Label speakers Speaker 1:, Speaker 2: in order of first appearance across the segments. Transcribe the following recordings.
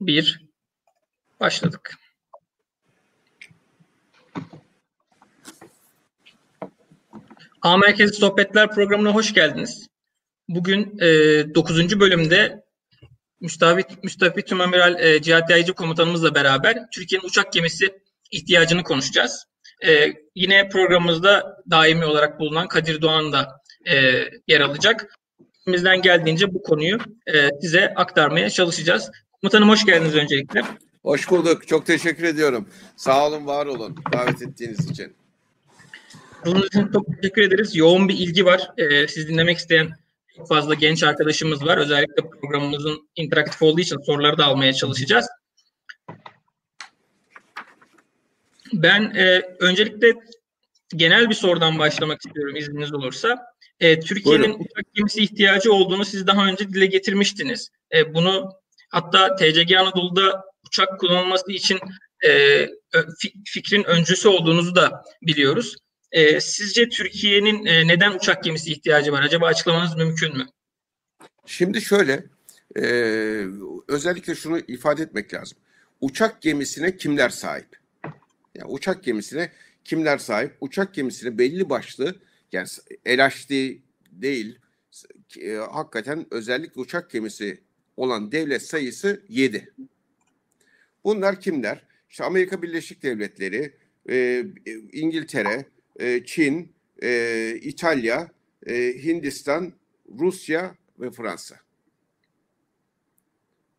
Speaker 1: Bir. Başladık. A Merkezi Sohbetler programına hoş geldiniz. Bugün e, 9. bölümde Müstafit, Müstafit Tümamiral e, Cihat Yayıcı komutanımızla beraber Türkiye'nin uçak gemisi ihtiyacını konuşacağız. E, yine programımızda daimi olarak bulunan Kadir Doğan da e, yer alacak. Elimizden geldiğince bu konuyu e, size aktarmaya çalışacağız. Komutanım hoş geldiniz öncelikle.
Speaker 2: Hoş bulduk. Çok teşekkür ediyorum. Sağ olun, var olun davet ettiğiniz için.
Speaker 1: Bunun için çok teşekkür ederiz. Yoğun bir ilgi var. Ee, siz dinlemek isteyen çok fazla genç arkadaşımız var. Özellikle programımızın interaktif olduğu için soruları da almaya çalışacağız. Ben e, öncelikle genel bir sorudan başlamak istiyorum izniniz olursa. E, Türkiye'nin uçak gemisi ihtiyacı olduğunu siz daha önce dile getirmiştiniz. E, bunu hatta TCG Anadolu'da uçak kullanılması için e, fikrin öncüsü olduğunuzu da biliyoruz. E, sizce Türkiye'nin e, neden uçak gemisi ihtiyacı var? Acaba açıklamanız mümkün mü?
Speaker 2: Şimdi şöyle, e, özellikle şunu ifade etmek lazım. Uçak gemisine kimler sahip? Yani uçak gemisine kimler sahip? Uçak gemisine belli başlı, yani LHD değil, e, hakikaten özellikle uçak gemisi olan devlet sayısı 7. Bunlar kimler? İşte Amerika Birleşik Devletleri, e, İngiltere, e, Çin, e, İtalya, e, Hindistan, Rusya ve Fransa.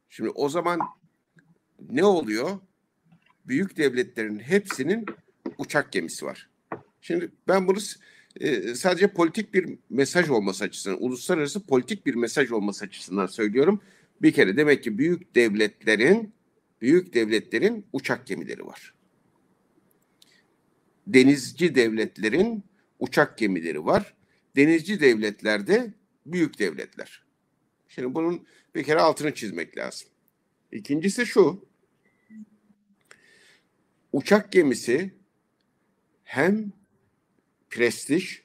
Speaker 2: Şimdi o zaman ne oluyor? Büyük devletlerin hepsinin uçak gemisi var. Şimdi ben bunu e, sadece politik bir mesaj olması açısından, uluslararası politik bir mesaj olması açısından söylüyorum. Bir kere demek ki büyük devletlerin büyük devletlerin uçak gemileri var. Denizci devletlerin uçak gemileri var. Denizci devletlerde büyük devletler. Şimdi bunun bir kere altını çizmek lazım. İkincisi şu. Uçak gemisi hem prestij,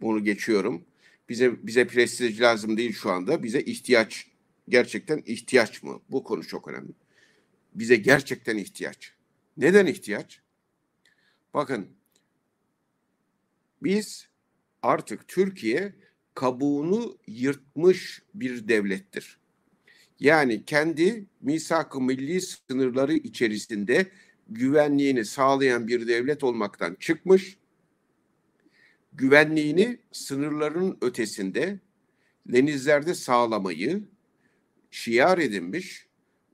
Speaker 2: bunu geçiyorum. Bize bize prestij lazım değil şu anda. Bize ihtiyaç gerçekten ihtiyaç mı? Bu konu çok önemli. Bize gerçekten ihtiyaç. Neden ihtiyaç? Bakın biz artık Türkiye kabuğunu yırtmış bir devlettir. Yani kendi misak-ı milli sınırları içerisinde güvenliğini sağlayan bir devlet olmaktan çıkmış, güvenliğini sınırların ötesinde denizlerde sağlamayı şiar edinmiş,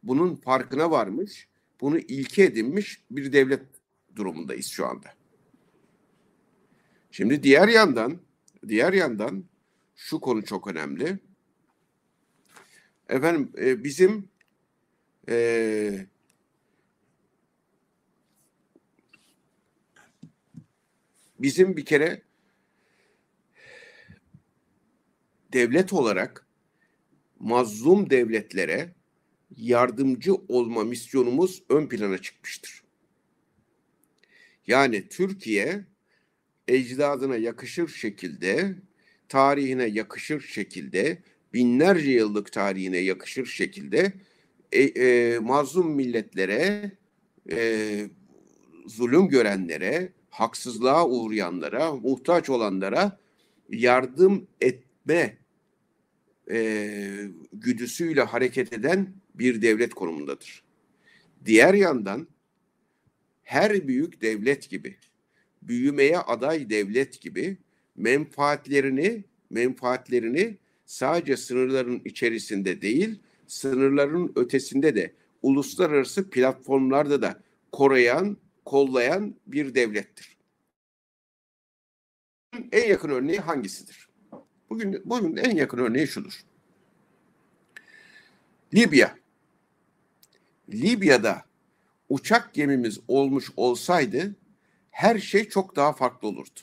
Speaker 2: bunun farkına varmış, bunu ilke edinmiş bir devlet durumundayız şu anda. Şimdi diğer yandan, diğer yandan şu konu çok önemli. Efendim e, bizim e, bizim bir kere devlet olarak mazlum devletlere yardımcı olma misyonumuz ön plana çıkmıştır. Yani Türkiye ecdadına yakışır şekilde, tarihine yakışır şekilde, binlerce yıllık tarihine yakışır şekilde e, e, mazlum milletlere, e, zulüm görenlere, haksızlığa uğrayanlara, muhtaç olanlara yardım etme e, güdüsüyle hareket eden bir devlet konumundadır. Diğer yandan her büyük devlet gibi, büyümeye aday devlet gibi menfaatlerini menfaatlerini sadece sınırların içerisinde değil, sınırların ötesinde de uluslararası platformlarda da koruyan, kollayan bir devlettir. En yakın örneği hangisidir? Bugün bugün en yakın örneği şudur. Libya. Libya'da uçak gemimiz olmuş olsaydı her şey çok daha farklı olurdu.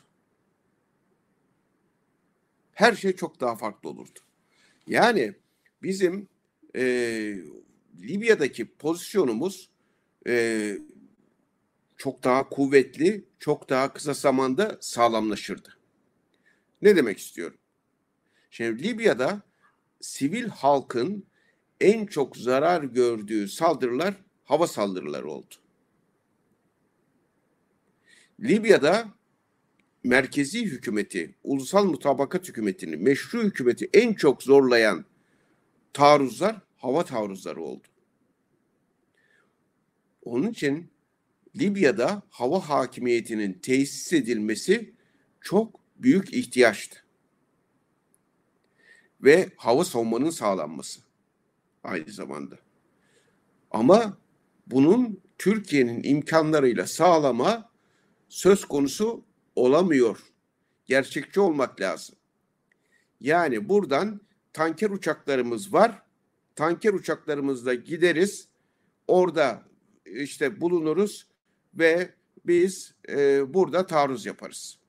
Speaker 2: Her şey çok daha farklı olurdu. Yani bizim e, Libya'daki pozisyonumuz e, çok daha kuvvetli, çok daha kısa zamanda sağlamlaşırdı. Ne demek istiyorum? Şimdi Libya'da sivil halkın en çok zarar gördüğü saldırılar hava saldırıları oldu. Libya'da merkezi hükümeti, ulusal mutabakat hükümetini, meşru hükümeti en çok zorlayan taarruzlar hava taarruzları oldu. Onun için Libya'da hava hakimiyetinin tesis edilmesi çok büyük ihtiyaçtı. Ve hava savunmanın sağlanması aynı zamanda. Ama bunun Türkiye'nin imkanlarıyla sağlama söz konusu olamıyor. Gerçekçi olmak lazım. Yani buradan tanker uçaklarımız var. Tanker uçaklarımızla gideriz. Orada işte bulunuruz ve biz e, burada taarruz yaparız.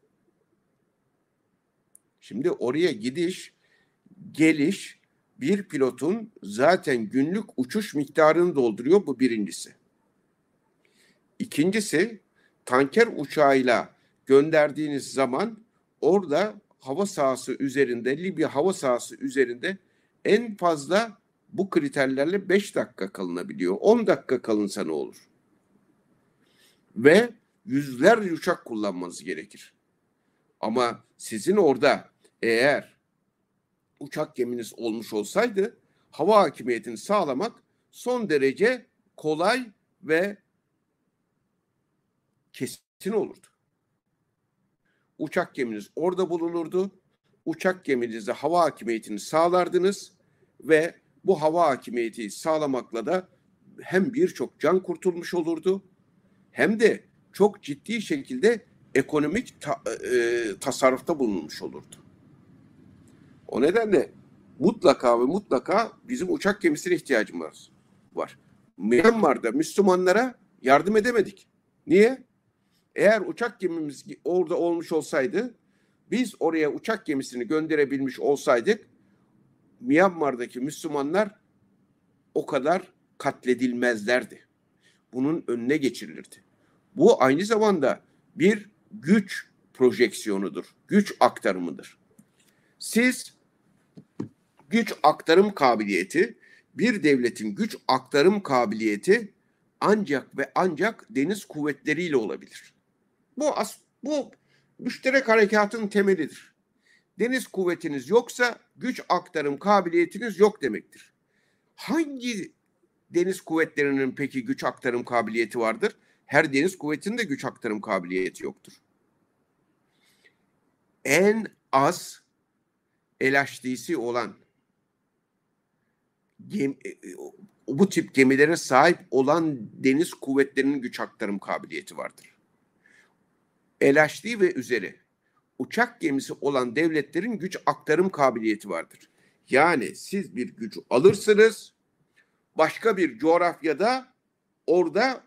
Speaker 2: Şimdi oraya gidiş, geliş bir pilotun zaten günlük uçuş miktarını dolduruyor bu birincisi. İkincisi tanker uçağıyla gönderdiğiniz zaman orada hava sahası üzerinde Libya hava sahası üzerinde en fazla bu kriterlerle 5 dakika kalınabiliyor. 10 dakika kalınsa ne olur? Ve yüzlerce uçak kullanmanız gerekir. Ama sizin orada eğer uçak geminiz olmuş olsaydı hava hakimiyetini sağlamak son derece kolay ve kesin olurdu. Uçak geminiz orada bulunurdu. Uçak geminizde hava hakimiyetini sağlardınız ve bu hava hakimiyeti sağlamakla da hem birçok can kurtulmuş olurdu hem de çok ciddi şekilde ekonomik ta, e, tasarrufta bulunmuş olurdu. O nedenle mutlaka ve mutlaka bizim uçak gemisine ihtiyacımız var. Myanmar'da Müslümanlara yardım edemedik. Niye? Eğer uçak gemimiz orada olmuş olsaydı, biz oraya uçak gemisini gönderebilmiş olsaydık, Myanmar'daki Müslümanlar o kadar katledilmezlerdi. Bunun önüne geçirilirdi. Bu aynı zamanda bir güç projeksiyonudur, güç aktarımıdır. Siz güç aktarım kabiliyeti, bir devletin güç aktarım kabiliyeti ancak ve ancak deniz kuvvetleriyle olabilir. Bu as bu müşterek harekatın temelidir. Deniz kuvvetiniz yoksa güç aktarım kabiliyetiniz yok demektir. Hangi deniz kuvvetlerinin peki güç aktarım kabiliyeti vardır? Her deniz kuvvetinin de güç aktarım kabiliyeti yoktur. En az LHD'si olan gem, e, e, bu tip gemilere sahip olan deniz kuvvetlerinin güç aktarım kabiliyeti vardır. LHD ve üzeri uçak gemisi olan devletlerin güç aktarım kabiliyeti vardır. Yani siz bir gücü alırsınız, başka bir coğrafyada orada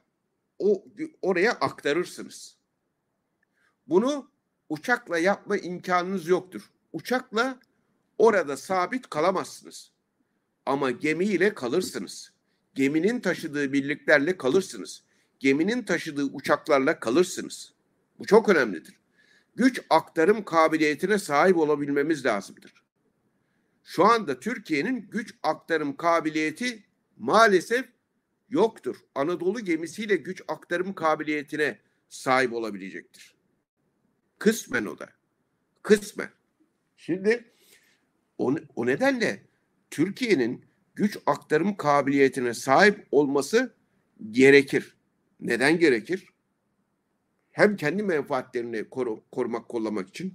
Speaker 2: o oraya aktarırsınız. Bunu uçakla yapma imkanınız yoktur. Uçakla orada sabit kalamazsınız. Ama gemiyle kalırsınız. Geminin taşıdığı birliklerle kalırsınız. Geminin taşıdığı uçaklarla kalırsınız. Bu çok önemlidir. Güç aktarım kabiliyetine sahip olabilmemiz lazımdır. Şu anda Türkiye'nin güç aktarım kabiliyeti maalesef yoktur. Anadolu gemisiyle güç aktarım kabiliyetine sahip olabilecektir. Kısmen o da. Kısmen. Şimdi o, o nedenle Türkiye'nin güç aktarım kabiliyetine sahip olması gerekir. Neden gerekir? Hem kendi menfaatlerini koru, korumak, kollamak için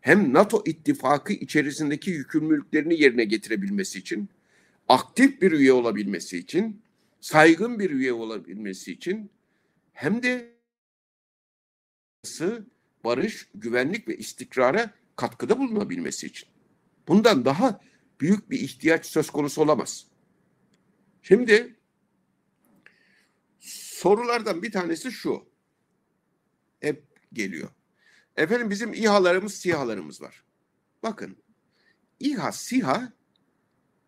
Speaker 2: hem NATO ittifakı içerisindeki yükümlülüklerini yerine getirebilmesi için, aktif bir üye olabilmesi için, saygın bir üye olabilmesi için hem de barış, güvenlik ve istikrara katkıda bulunabilmesi için. Bundan daha büyük bir ihtiyaç söz konusu olamaz. Şimdi sorulardan bir tanesi şu. Hep geliyor. Efendim bizim İHA'larımız, SİHA'larımız var. Bakın İHA, SİHA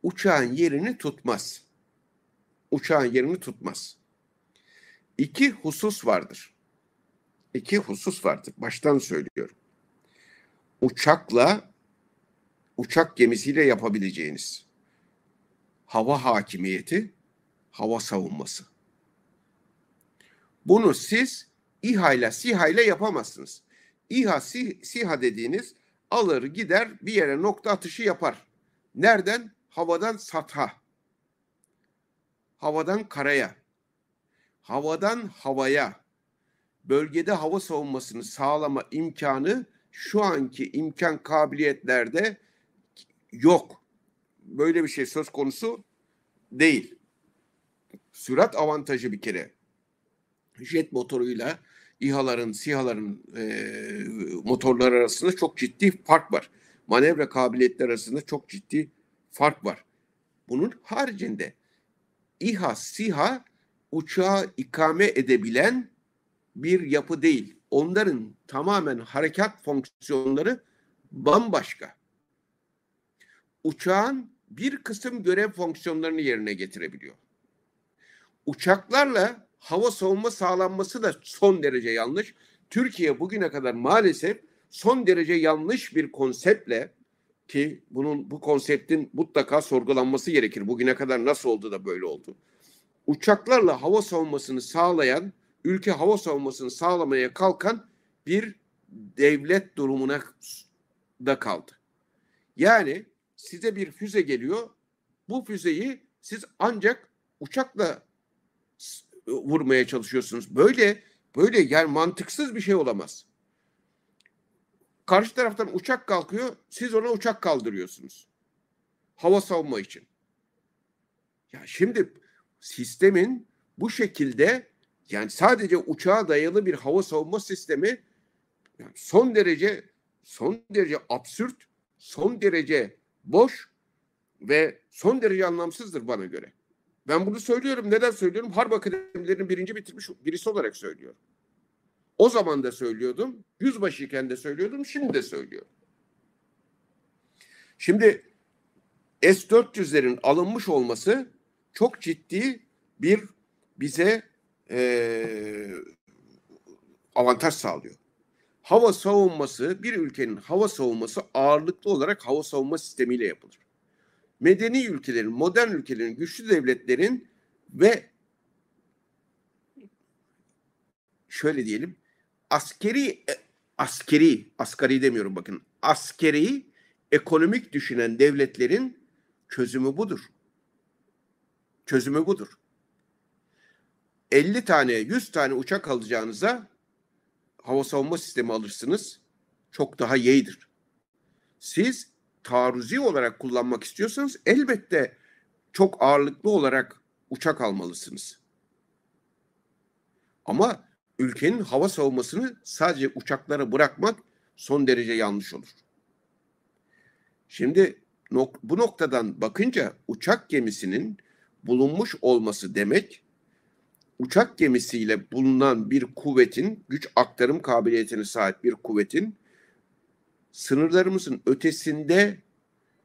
Speaker 2: uçağın yerini tutmaz. Uçağın yerini tutmaz. İki husus vardır. İki husus vardır. Baştan söylüyorum. Uçakla uçak gemisiyle yapabileceğiniz hava hakimiyeti, hava savunması. Bunu siz İHA ile SİHA ile yapamazsınız. İHA, SİHA dediğiniz alır gider bir yere nokta atışı yapar. Nereden? Havadan satha. Havadan karaya. Havadan havaya. Bölgede hava savunmasını sağlama imkanı şu anki imkan kabiliyetlerde yok. Böyle bir şey söz konusu değil. Sürat avantajı bir kere. Jet motoruyla İHA'ların, SİHA'ların e, motorları arasında çok ciddi fark var. Manevra kabiliyetleri arasında çok ciddi fark var. Bunun haricinde İHA, SİHA uçağı ikame edebilen bir yapı değil. Onların tamamen harekat fonksiyonları bambaşka. Uçağın bir kısım görev fonksiyonlarını yerine getirebiliyor. Uçaklarla hava savunma sağlanması da son derece yanlış. Türkiye bugüne kadar maalesef son derece yanlış bir konseptle ki bunun bu konseptin mutlaka sorgulanması gerekir. Bugüne kadar nasıl oldu da böyle oldu. Uçaklarla hava savunmasını sağlayan, ülke hava savunmasını sağlamaya kalkan bir devlet durumuna da kaldı. Yani size bir füze geliyor. Bu füzeyi siz ancak uçakla vurmaya çalışıyorsunuz. Böyle böyle yani mantıksız bir şey olamaz. Karşı taraftan uçak kalkıyor, siz ona uçak kaldırıyorsunuz. Hava savunma için. Ya şimdi sistemin bu şekilde yani sadece uçağa dayalı bir hava savunma sistemi yani son derece son derece absürt, son derece boş ve son derece anlamsızdır bana göre. Ben bunu söylüyorum. Neden söylüyorum? Harp akademilerinin birinci bitirmiş birisi olarak söylüyorum. O zaman da söylüyordum. Yüzbaşıyken de söylüyordum. Şimdi de söylüyorum. Şimdi S-400'lerin alınmış olması çok ciddi bir bize e, avantaj sağlıyor. Hava savunması bir ülkenin hava savunması ağırlıklı olarak hava savunma sistemiyle yapılır medeni ülkelerin, modern ülkelerin, güçlü devletlerin ve şöyle diyelim askeri e, askeri askeri demiyorum bakın askeri ekonomik düşünen devletlerin çözümü budur. Çözümü budur. 50 tane 100 tane uçak alacağınıza hava savunma sistemi alırsınız. Çok daha yeğdir. Siz taarruzi olarak kullanmak istiyorsanız elbette çok ağırlıklı olarak uçak almalısınız. Ama ülkenin hava savunmasını sadece uçaklara bırakmak son derece yanlış olur. Şimdi bu noktadan bakınca uçak gemisinin bulunmuş olması demek uçak gemisiyle bulunan bir kuvvetin güç aktarım kabiliyetine sahip bir kuvvetin sınırlarımızın ötesinde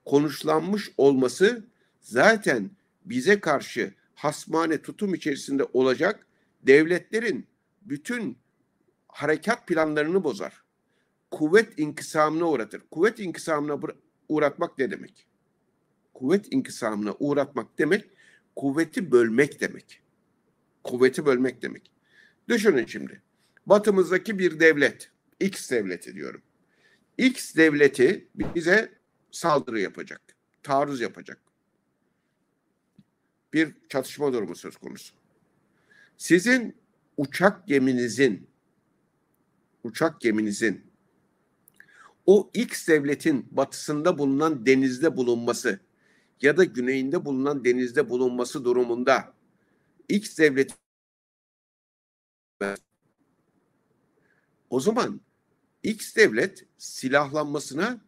Speaker 2: konuşlanmış olması zaten bize karşı hasmane tutum içerisinde olacak devletlerin bütün harekat planlarını bozar. Kuvvet inkısamına uğratır. Kuvvet inkısamına uğratmak ne demek? Kuvvet inkısamına uğratmak demek kuvveti bölmek demek. Kuvveti bölmek demek. Düşünün şimdi. Batımızdaki bir devlet, X devleti diyorum. X devleti bize saldırı yapacak, taarruz yapacak. Bir çatışma durumu söz konusu. Sizin uçak geminizin uçak geminizin o X devletin batısında bulunan denizde bulunması ya da güneyinde bulunan denizde bulunması durumunda X devleti o zaman X devlet silahlanmasına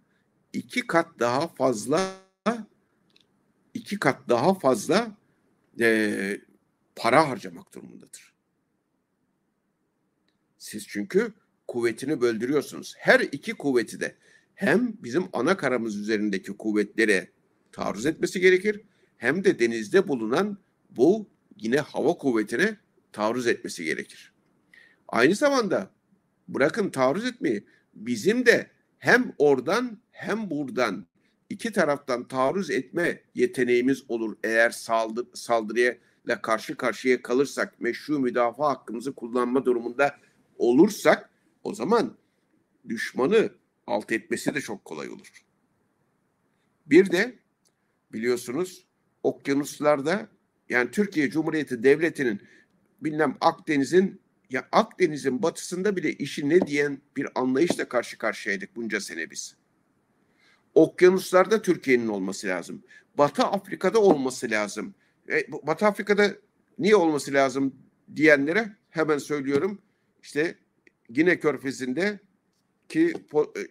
Speaker 2: iki kat daha fazla iki kat daha fazla e, para harcamak durumundadır. Siz çünkü kuvvetini böldürüyorsunuz. Her iki kuvveti de hem bizim ana karamız üzerindeki kuvvetlere taarruz etmesi gerekir hem de denizde bulunan bu yine hava kuvvetine taarruz etmesi gerekir. Aynı zamanda bırakın taarruz etmeyi bizim de hem oradan hem buradan iki taraftan taarruz etme yeteneğimiz olur eğer saldır, saldırıya karşı karşıya kalırsak, meşru müdafaa hakkımızı kullanma durumunda olursak o zaman düşmanı alt etmesi de çok kolay olur. Bir de biliyorsunuz okyanuslarda yani Türkiye Cumhuriyeti Devleti'nin bilmem Akdeniz'in ya Akdeniz'in batısında bile işi ne diyen bir anlayışla karşı karşıyaydık bunca sene biz. Okyanuslarda Türkiye'nin olması lazım. Batı Afrika'da olması lazım. E, Batı Afrika'da niye olması lazım diyenlere hemen söylüyorum. İşte Gine Körfezi'nde ki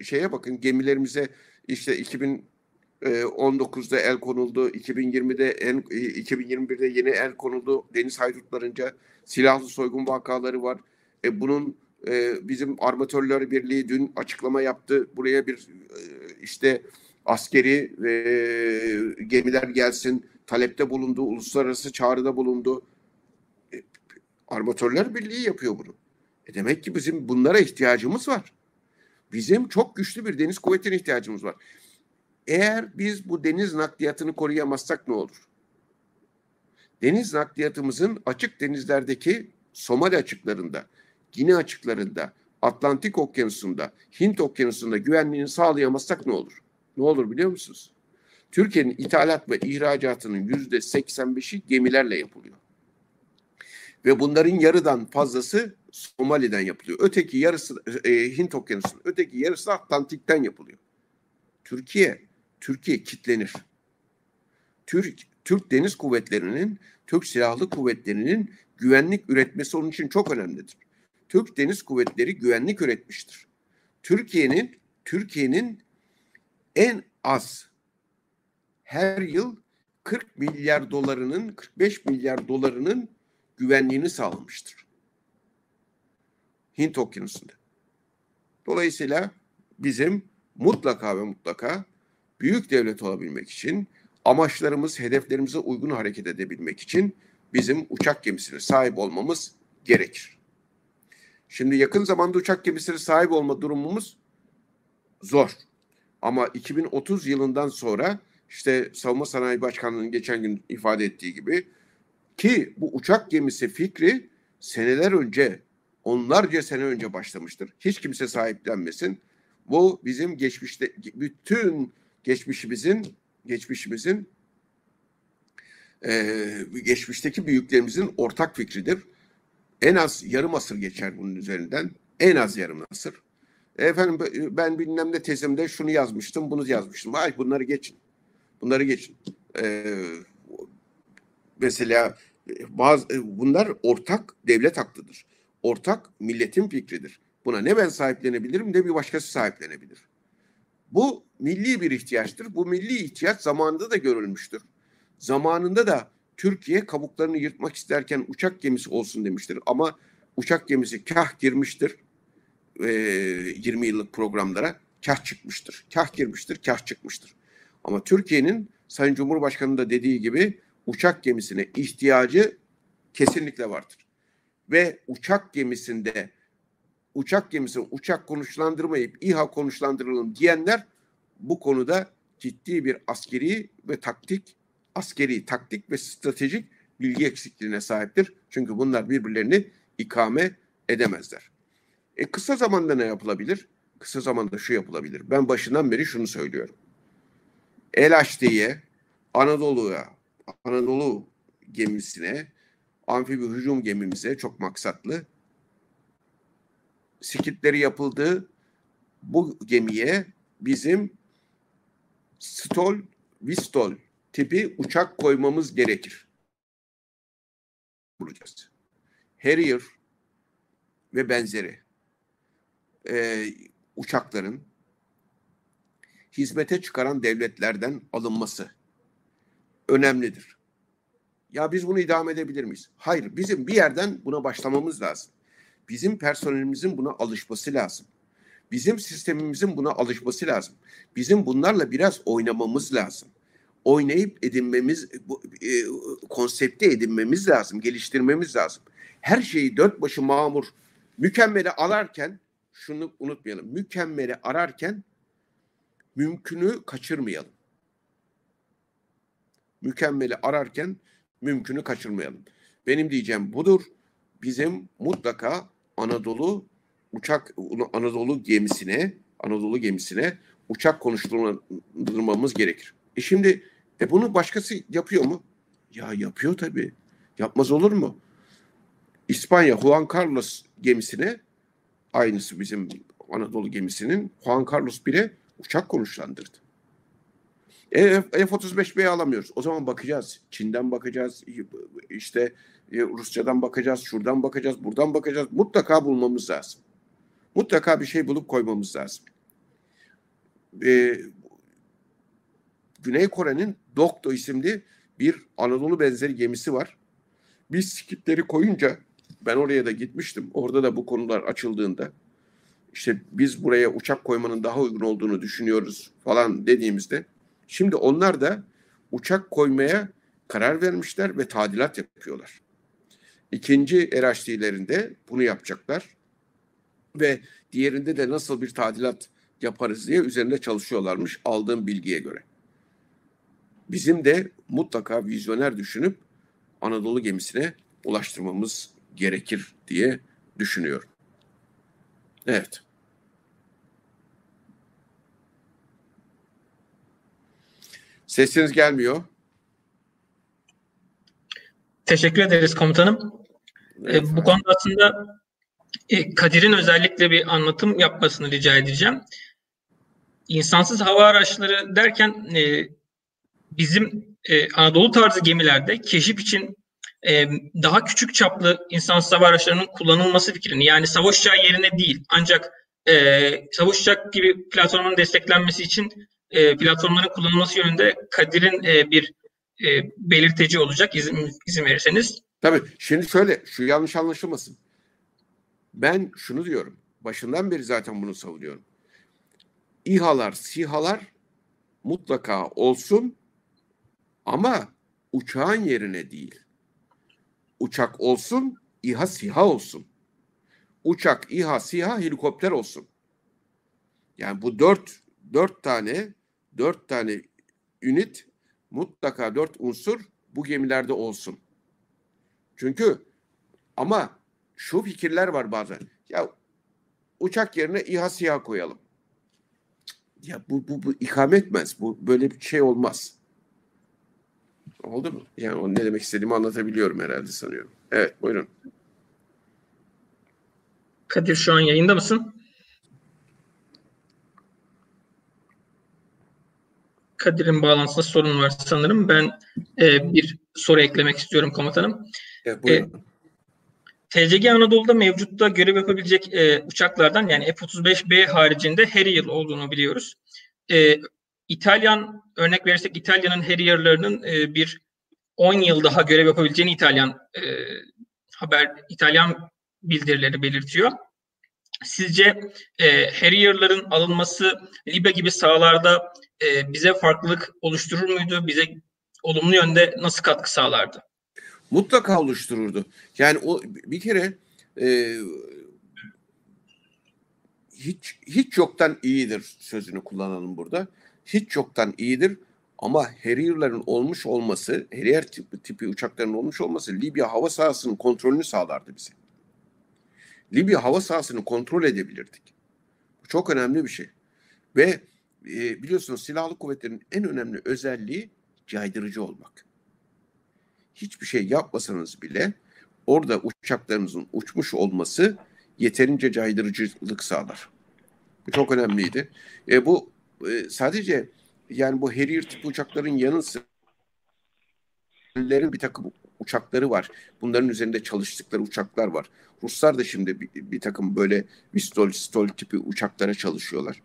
Speaker 2: e, şeye bakın gemilerimize işte 2019'da el konuldu, 2020'de en 2021'de yeni el konuldu. Deniz haydutlarınca silahlı soygun vakaları var. E bunun e, bizim armatörler birliği dün açıklama yaptı. Buraya bir e, işte askeri e, gemiler gelsin talepte bulundu, uluslararası çağrıda bulundu. E, armatörler birliği yapıyor bunu. E demek ki bizim bunlara ihtiyacımız var. Bizim çok güçlü bir deniz kuvvetine ihtiyacımız var. Eğer biz bu deniz nakliyatını koruyamazsak ne olur? Deniz nakliyatımızın açık denizlerdeki Somali açıklarında, Gine açıklarında, Atlantik Okyanusu'nda, Hint Okyanusu'nda güvenliğini sağlayamazsak ne olur? Ne olur biliyor musunuz? Türkiye'nin ithalat ve ihracatının yüzde 85'i gemilerle yapılıyor. Ve bunların yarıdan fazlası Somali'den yapılıyor. Öteki yarısı e, Hint Okyanusu'nun, öteki yarısı Atlantik'ten yapılıyor. Türkiye, Türkiye kitlenir. Türk, Türk Deniz Kuvvetleri'nin, Türk Silahlı Kuvvetleri'nin güvenlik üretmesi onun için çok önemlidir. Türk Deniz Kuvvetleri güvenlik üretmiştir. Türkiye'nin Türkiye'nin en az her yıl 40 milyar dolarının 45 milyar dolarının güvenliğini sağlamıştır. Hint Okyanusu'nda. Dolayısıyla bizim mutlaka ve mutlaka büyük devlet olabilmek için amaçlarımız, hedeflerimize uygun hareket edebilmek için bizim uçak gemisine sahip olmamız gerekir. Şimdi yakın zamanda uçak gemisine sahip olma durumumuz zor. Ama 2030 yılından sonra işte Savunma Sanayi Başkanlığı'nın geçen gün ifade ettiği gibi ki bu uçak gemisi fikri seneler önce, onlarca sene önce başlamıştır. Hiç kimse sahiplenmesin. Bu bizim geçmişte bütün geçmişimizin geçmişimizin e, geçmişteki büyüklerimizin ortak fikridir. En az yarım asır geçer bunun üzerinden. En az yarım asır. Efendim ben bilmem ne tezimde şunu yazmıştım, bunu yazmıştım. Ay bunları geçin. Bunları geçin. Ee, mesela bazı bunlar ortak devlet haklıdır. Ortak milletin fikridir. Buna ne ben sahiplenebilirim ne bir başkası sahiplenebilir. Bu milli bir ihtiyaçtır. Bu milli ihtiyaç zamanında da görülmüştür. Zamanında da Türkiye kabuklarını yırtmak isterken uçak gemisi olsun demiştir. Ama uçak gemisi kah girmiştir e, 20 yıllık programlara kah çıkmıştır. Kah girmiştir, kah çıkmıştır. Ama Türkiye'nin Sayın Cumhurbaşkanı da dediği gibi uçak gemisine ihtiyacı kesinlikle vardır. Ve uçak gemisinde uçak gemisini uçak konuşlandırmayıp İHA konuşlandıralım diyenler bu konuda ciddi bir askeri ve taktik, askeri taktik ve stratejik bilgi eksikliğine sahiptir. Çünkü bunlar birbirlerini ikame edemezler. E kısa zamanda ne yapılabilir? Kısa zamanda şu yapılabilir. Ben başından beri şunu söylüyorum. El açtığı Anadolu'ya, Anadolu gemisine, amfibi hücum gemimize çok maksatlı skitleri yapıldı. Bu gemiye bizim Stol, Vistol tipi uçak koymamız gerekir. Bulacağız. Harrier ve benzeri e, uçakların hizmete çıkaran devletlerden alınması önemlidir. Ya biz bunu idame edebilir miyiz? Hayır, bizim bir yerden buna başlamamız lazım. Bizim personelimizin buna alışması lazım. Bizim sistemimizin buna alışması lazım. Bizim bunlarla biraz oynamamız lazım. Oynayıp edinmemiz, bu, e, konsepte edinmemiz lazım, geliştirmemiz lazım. Her şeyi dört başı mamur, mükemmele alarken şunu unutmayalım. Mükemmeli ararken mümkünü kaçırmayalım. mükemmeli ararken mümkünü kaçırmayalım. Benim diyeceğim budur. Bizim mutlaka Anadolu uçak Anadolu gemisine Anadolu gemisine uçak konuşturmamız gerekir. E şimdi e bunu başkası yapıyor mu? Ya yapıyor tabii. Yapmaz olur mu? İspanya Juan Carlos gemisine aynısı bizim Anadolu gemisinin Juan Carlos 1'e uçak konuşlandırdı. E, F-35B'yi alamıyoruz. O zaman bakacağız. Çin'den bakacağız. işte e, Rusçadan bakacağız. Şuradan bakacağız. Buradan bakacağız. Mutlaka bulmamız lazım. Mutlaka bir şey bulup koymamız lazım. E, Güney Kore'nin Dokdo isimli bir Anadolu benzeri gemisi var. Biz skipleri koyunca ben oraya da gitmiştim. Orada da bu konular açıldığında işte biz buraya uçak koymanın daha uygun olduğunu düşünüyoruz falan dediğimizde şimdi onlar da uçak koymaya karar vermişler ve tadilat yapıyorlar. İkinci RHD'lerinde bunu yapacaklar ve diğerinde de nasıl bir tadilat yaparız diye üzerinde çalışıyorlarmış aldığım bilgiye göre. Bizim de mutlaka vizyoner düşünüp Anadolu gemisine ulaştırmamız gerekir diye düşünüyorum. Evet. Sesiniz gelmiyor.
Speaker 1: Teşekkür ederiz komutanım. Evet, e, bu konuda aslında Kadir'in özellikle bir anlatım yapmasını rica edeceğim. İnsansız hava araçları derken e, bizim e, Anadolu tarzı gemilerde keşif için e, daha küçük çaplı insansız hava araçlarının kullanılması fikrini yani savaş uçağı yerine değil ancak e, savaş uçak gibi platformun desteklenmesi için e, platformların kullanılması yönünde Kadir'in e, bir e, belirteci olacak izin, izin verirseniz.
Speaker 2: Tabii şimdi şöyle şu yanlış anlaşılmasın. Ben şunu diyorum. Başından beri zaten bunu savunuyorum. İHA'lar, SİHA'lar mutlaka olsun ama uçağın yerine değil. Uçak olsun, İHA, SİHA olsun. Uçak, İHA, SİHA, helikopter olsun. Yani bu dört, dört tane, dört tane ünit mutlaka dört unsur bu gemilerde olsun. Çünkü ama şu fikirler var bazen. Ya uçak yerine İHA SİHA koyalım. Ya bu, bu, bu ikame etmez. Bu böyle bir şey olmaz. Oldu mu? Yani o ne demek istediğimi anlatabiliyorum herhalde sanıyorum. Evet buyurun.
Speaker 1: Kadir şu an yayında mısın? Kadir'in bağlantısında sorun var sanırım. Ben e, bir soru eklemek istiyorum komutanım. Evet, buyurun. E, TCG Anadolu'da mevcutta görev yapabilecek e, uçaklardan yani F-35B haricinde Harrier olduğunu biliyoruz. E, İtalyan örnek verirsek İtalya'nın Harrier'larının e, bir 10 yıl daha görev yapabileceğini İtalyan e, haber İtalyan bildirileri belirtiyor. Sizce e, Harrier'ların alınması Libya gibi sahalarda e, bize farklılık oluşturur muydu? Bize olumlu yönde nasıl katkı sağlardı?
Speaker 2: Mutlaka oluştururdu. Yani o bir kere e, hiç hiç yoktan iyidir sözünü kullanalım burada. Hiç yoktan iyidir ama Harrier'ların olmuş olması, Harrier tipi, tipi uçakların olmuş olması Libya hava sahasının kontrolünü sağlardı bize. Libya hava sahasını kontrol edebilirdik. Bu çok önemli bir şey. Ve e, biliyorsunuz silahlı kuvvetlerin en önemli özelliği caydırıcı olmak hiçbir şey yapmasanız bile orada uçaklarınızın uçmuş olması yeterince caydırıcılık sağlar. Çok önemliydi. E, bu e, sadece yani bu Harrier tipi uçakların yanı sıra bir takım uçakları var. Bunların üzerinde çalıştıkları uçaklar var. Ruslar da şimdi bir, bir takım böyle Vistol, Stol tipi uçaklara çalışıyorlar.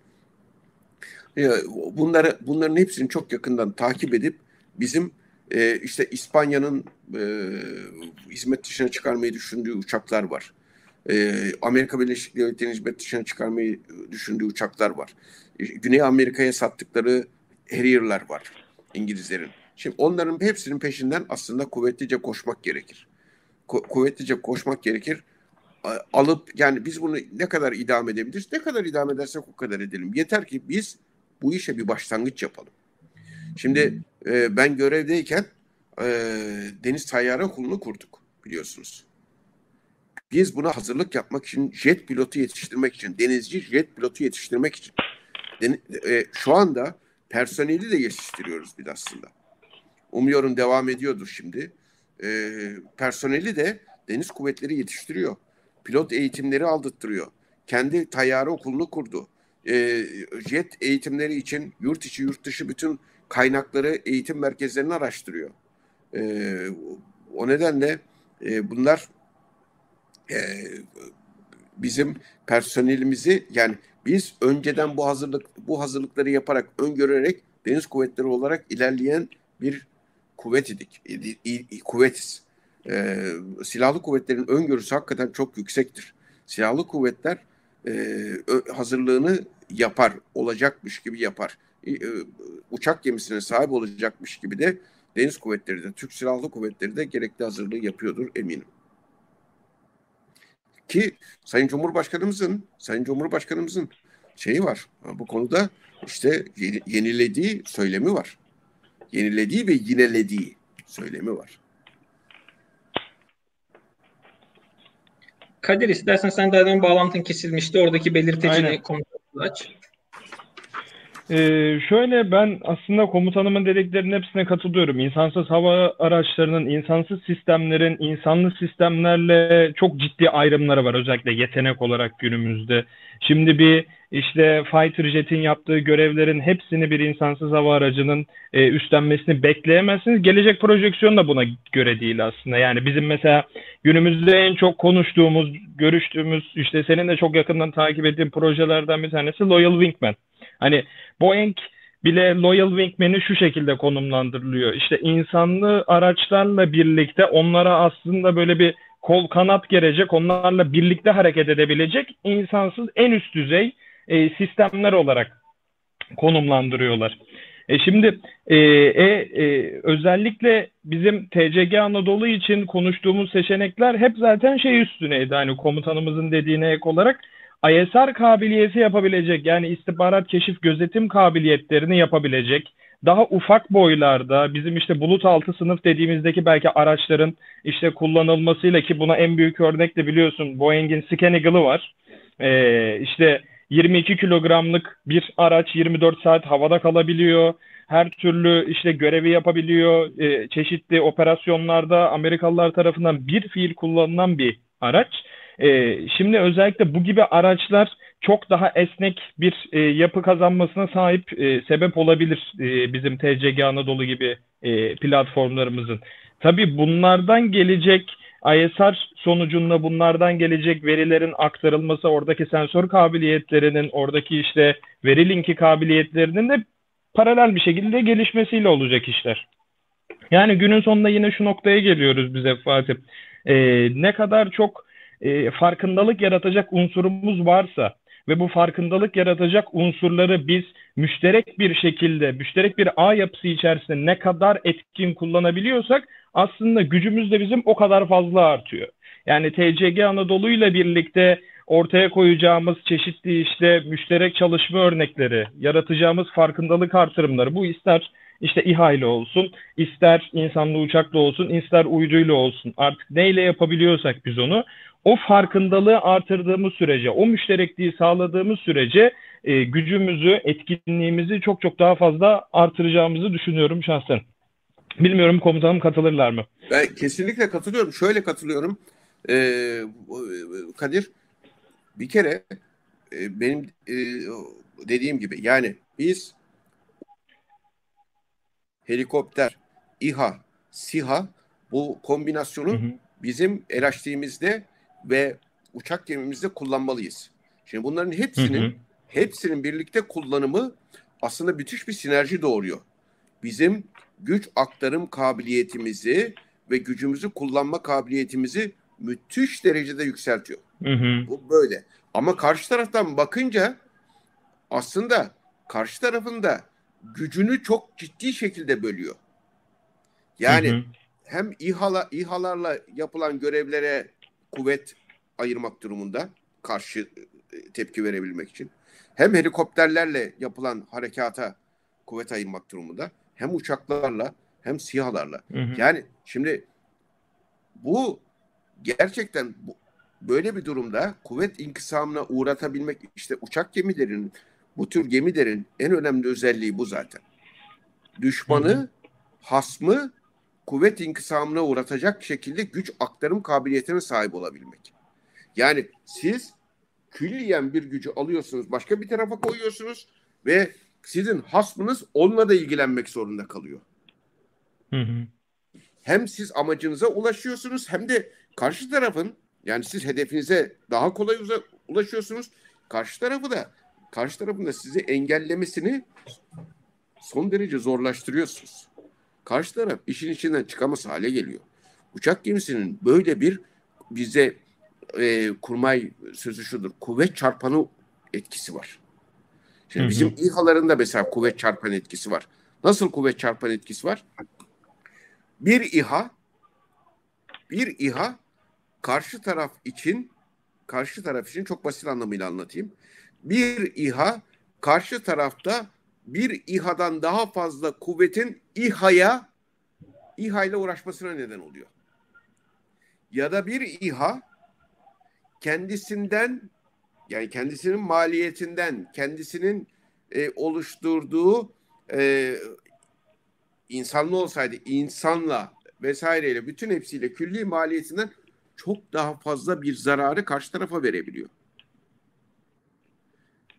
Speaker 2: E, bunları bunların hepsini çok yakından takip edip bizim e, işte İspanya'nın e, hizmet dışına çıkarmayı düşündüğü uçaklar var. E, Amerika Birleşik Devletleri'nin hizmet dışına çıkarmayı düşündüğü uçaklar var. E, Güney Amerika'ya sattıkları Harrier'lar var İngilizlerin. Şimdi onların hepsinin peşinden aslında kuvvetlice koşmak gerekir. Ku- kuvvetlice koşmak gerekir. Alıp yani biz bunu ne kadar idame edebiliriz? Ne kadar idame edersek o kadar edelim. Yeter ki biz bu işe bir başlangıç yapalım. Şimdi e, ben görevdeyken e, Deniz Tayyare Okulu'nu kurduk biliyorsunuz. Biz buna hazırlık yapmak için jet pilotu yetiştirmek için, denizci jet pilotu yetiştirmek için den, e, şu anda personeli de yetiştiriyoruz biz aslında. Umuyorum devam ediyordur şimdi. E, personeli de deniz kuvvetleri yetiştiriyor. Pilot eğitimleri aldırttırıyor. Kendi tayyare okulunu kurdu. E, jet eğitimleri için yurt içi yurt dışı bütün kaynakları eğitim merkezlerini araştırıyor. E, o nedenle e, bunlar e, bizim personelimizi yani biz önceden bu hazırlık bu hazırlıkları yaparak öngörerek deniz kuvvetleri olarak ilerleyen bir kuvvet idik. Kuvvetiz. Ee, silahlı kuvvetlerin öngörüsü hakikaten çok yüksektir. Silahlı kuvvetler e, hazırlığını yapar, olacakmış gibi yapar. E, uçak gemisine sahip olacakmış gibi de deniz kuvvetleri de, Türk Silahlı Kuvvetleri de gerekli hazırlığı yapıyordur eminim. Ki Sayın Cumhurbaşkanımızın Sayın Cumhurbaşkanımızın şeyi var. Bu konuda işte yenilediği söylemi var. Yenilediği ve yinelediği söylemi var.
Speaker 1: Kadir istersen sen daha bağlantın kesilmişti. Oradaki belirtecini komutanı aç.
Speaker 3: Ee, şöyle ben aslında komutanımın dediklerinin hepsine katılıyorum. İnsansız hava araçlarının, insansız sistemlerin, insanlı sistemlerle çok ciddi ayrımları var özellikle yetenek olarak günümüzde. Şimdi bir işte fighter jet'in yaptığı görevlerin hepsini bir insansız hava aracının e, üstlenmesini bekleyemezsiniz. Gelecek projeksiyon da buna göre değil aslında. Yani bizim mesela günümüzde en çok konuştuğumuz, görüştüğümüz, işte senin de çok yakından takip ettiğin projelerden bir tanesi Loyal Wingman. Hani Boeing bile Loyal Wingman'i şu şekilde konumlandırılıyor. İşte insanlı araçlarla birlikte onlara aslında böyle bir kol kanat gelecek, onlarla birlikte hareket edebilecek insansız en üst düzey e, sistemler olarak konumlandırıyorlar. E şimdi e, e, e, özellikle bizim TCG Anadolu için konuştuğumuz seçenekler hep zaten şey üstüneydi. Hani komutanımızın dediğine ek olarak ISR kabiliyeti yapabilecek yani istihbarat keşif gözetim kabiliyetlerini yapabilecek daha ufak boylarda bizim işte bulut altı sınıf dediğimizdeki belki araçların işte kullanılmasıyla ki buna en büyük örnek de biliyorsun Boeing'in Scan Eagle'ı var. Ee, işte 22 kilogramlık bir araç 24 saat havada kalabiliyor. Her türlü işte görevi yapabiliyor. Ee, çeşitli operasyonlarda Amerikalılar tarafından bir fiil kullanılan bir araç. E, şimdi özellikle bu gibi araçlar çok daha esnek bir e, yapı kazanmasına sahip e, sebep olabilir e, bizim TCG Anadolu gibi e, platformlarımızın. Tabii bunlardan gelecek ISR sonucunda bunlardan gelecek verilerin aktarılması, oradaki sensör kabiliyetlerinin, oradaki işte veri linki kabiliyetlerinin de paralel bir şekilde gelişmesiyle olacak işler. Yani günün sonunda yine şu noktaya geliyoruz bize Fatih. Ee, ne kadar çok e, farkındalık yaratacak unsurumuz varsa ve bu farkındalık yaratacak unsurları biz müşterek bir şekilde, müşterek bir ağ yapısı içerisinde ne kadar etkin kullanabiliyorsak aslında gücümüz de bizim o kadar fazla artıyor. Yani TCG Anadolu ile birlikte ortaya koyacağımız çeşitli işte müşterek çalışma örnekleri, yaratacağımız farkındalık artırımları bu ister işte İHA ile olsun, ister insanlı uçakla olsun, ister uyduyla olsun. Artık neyle yapabiliyorsak biz onu o farkındalığı artırdığımız sürece, o müşterekliği sağladığımız sürece e, gücümüzü, etkinliğimizi çok çok daha fazla artıracağımızı düşünüyorum şahsen. Bilmiyorum komutanım katılırlar mı?
Speaker 2: Ben kesinlikle katılıyorum. Şöyle katılıyorum. Ee, Kadir bir kere e, benim e, dediğim gibi yani biz helikopter, İHA, SİHA bu kombinasyonu hı hı. bizim LHD'mizde ve uçak gemimizde kullanmalıyız. Şimdi bunların hepsinin hı hı. hepsinin birlikte kullanımı aslında müthiş bir sinerji doğuruyor. Bizim güç aktarım kabiliyetimizi ve gücümüzü kullanma kabiliyetimizi müthiş derecede yükseltiyor. Hı hı. Bu böyle. Ama karşı taraftan bakınca aslında karşı tarafında gücünü çok ciddi şekilde bölüyor. Yani hı hı. hem İHA'la İHA'larla yapılan görevlere kuvvet ayırmak durumunda karşı e, tepki verebilmek için. Hem helikopterlerle yapılan harekata kuvvet ayırmak durumunda hem uçaklarla hem sihalarla.
Speaker 3: Hı hı.
Speaker 2: Yani şimdi bu gerçekten bu, böyle bir durumda kuvvet inkısamına uğratabilmek işte uçak gemilerinin bu tür gemilerin en önemli özelliği bu zaten. Düşmanı,
Speaker 3: Hı hı.
Speaker 2: hasmı kuvvet inkısamına uğratacak şekilde güç aktarım kabiliyetine sahip olabilmek. Yani siz külliyen bir gücü alıyorsunuz, başka bir tarafa koyuyorsunuz ve sizin hasmınız onunla da ilgilenmek zorunda kalıyor.
Speaker 3: Hı hı.
Speaker 2: Hem siz amacınıza ulaşıyorsunuz hem de karşı tarafın yani siz hedefinize daha kolay uza- ulaşıyorsunuz. Karşı tarafı da karşı tarafın da sizi engellemesini son derece zorlaştırıyorsunuz. Karşı taraf işin içinden çıkamaz hale geliyor. Uçak gemisinin böyle bir bize e, kurmay sözü şudur. Kuvvet çarpanı etkisi var. Şimdi
Speaker 3: Hı hı.
Speaker 2: bizim İHA'ların da mesela kuvvet çarpan etkisi var. Nasıl kuvvet çarpan etkisi var? Bir İHA bir İHA karşı taraf için karşı taraf için çok basit anlamıyla anlatayım. Bir İHA karşı tarafta bir İHA'dan daha fazla kuvvetin İHA'ya İHA ile uğraşmasına neden oluyor. Ya da bir İHA kendisinden yani kendisinin maliyetinden, kendisinin e, oluşturduğu e, insanlı olsaydı insanla vesaireyle bütün hepsiyle külli maliyetinden çok daha fazla bir zararı karşı tarafa verebiliyor.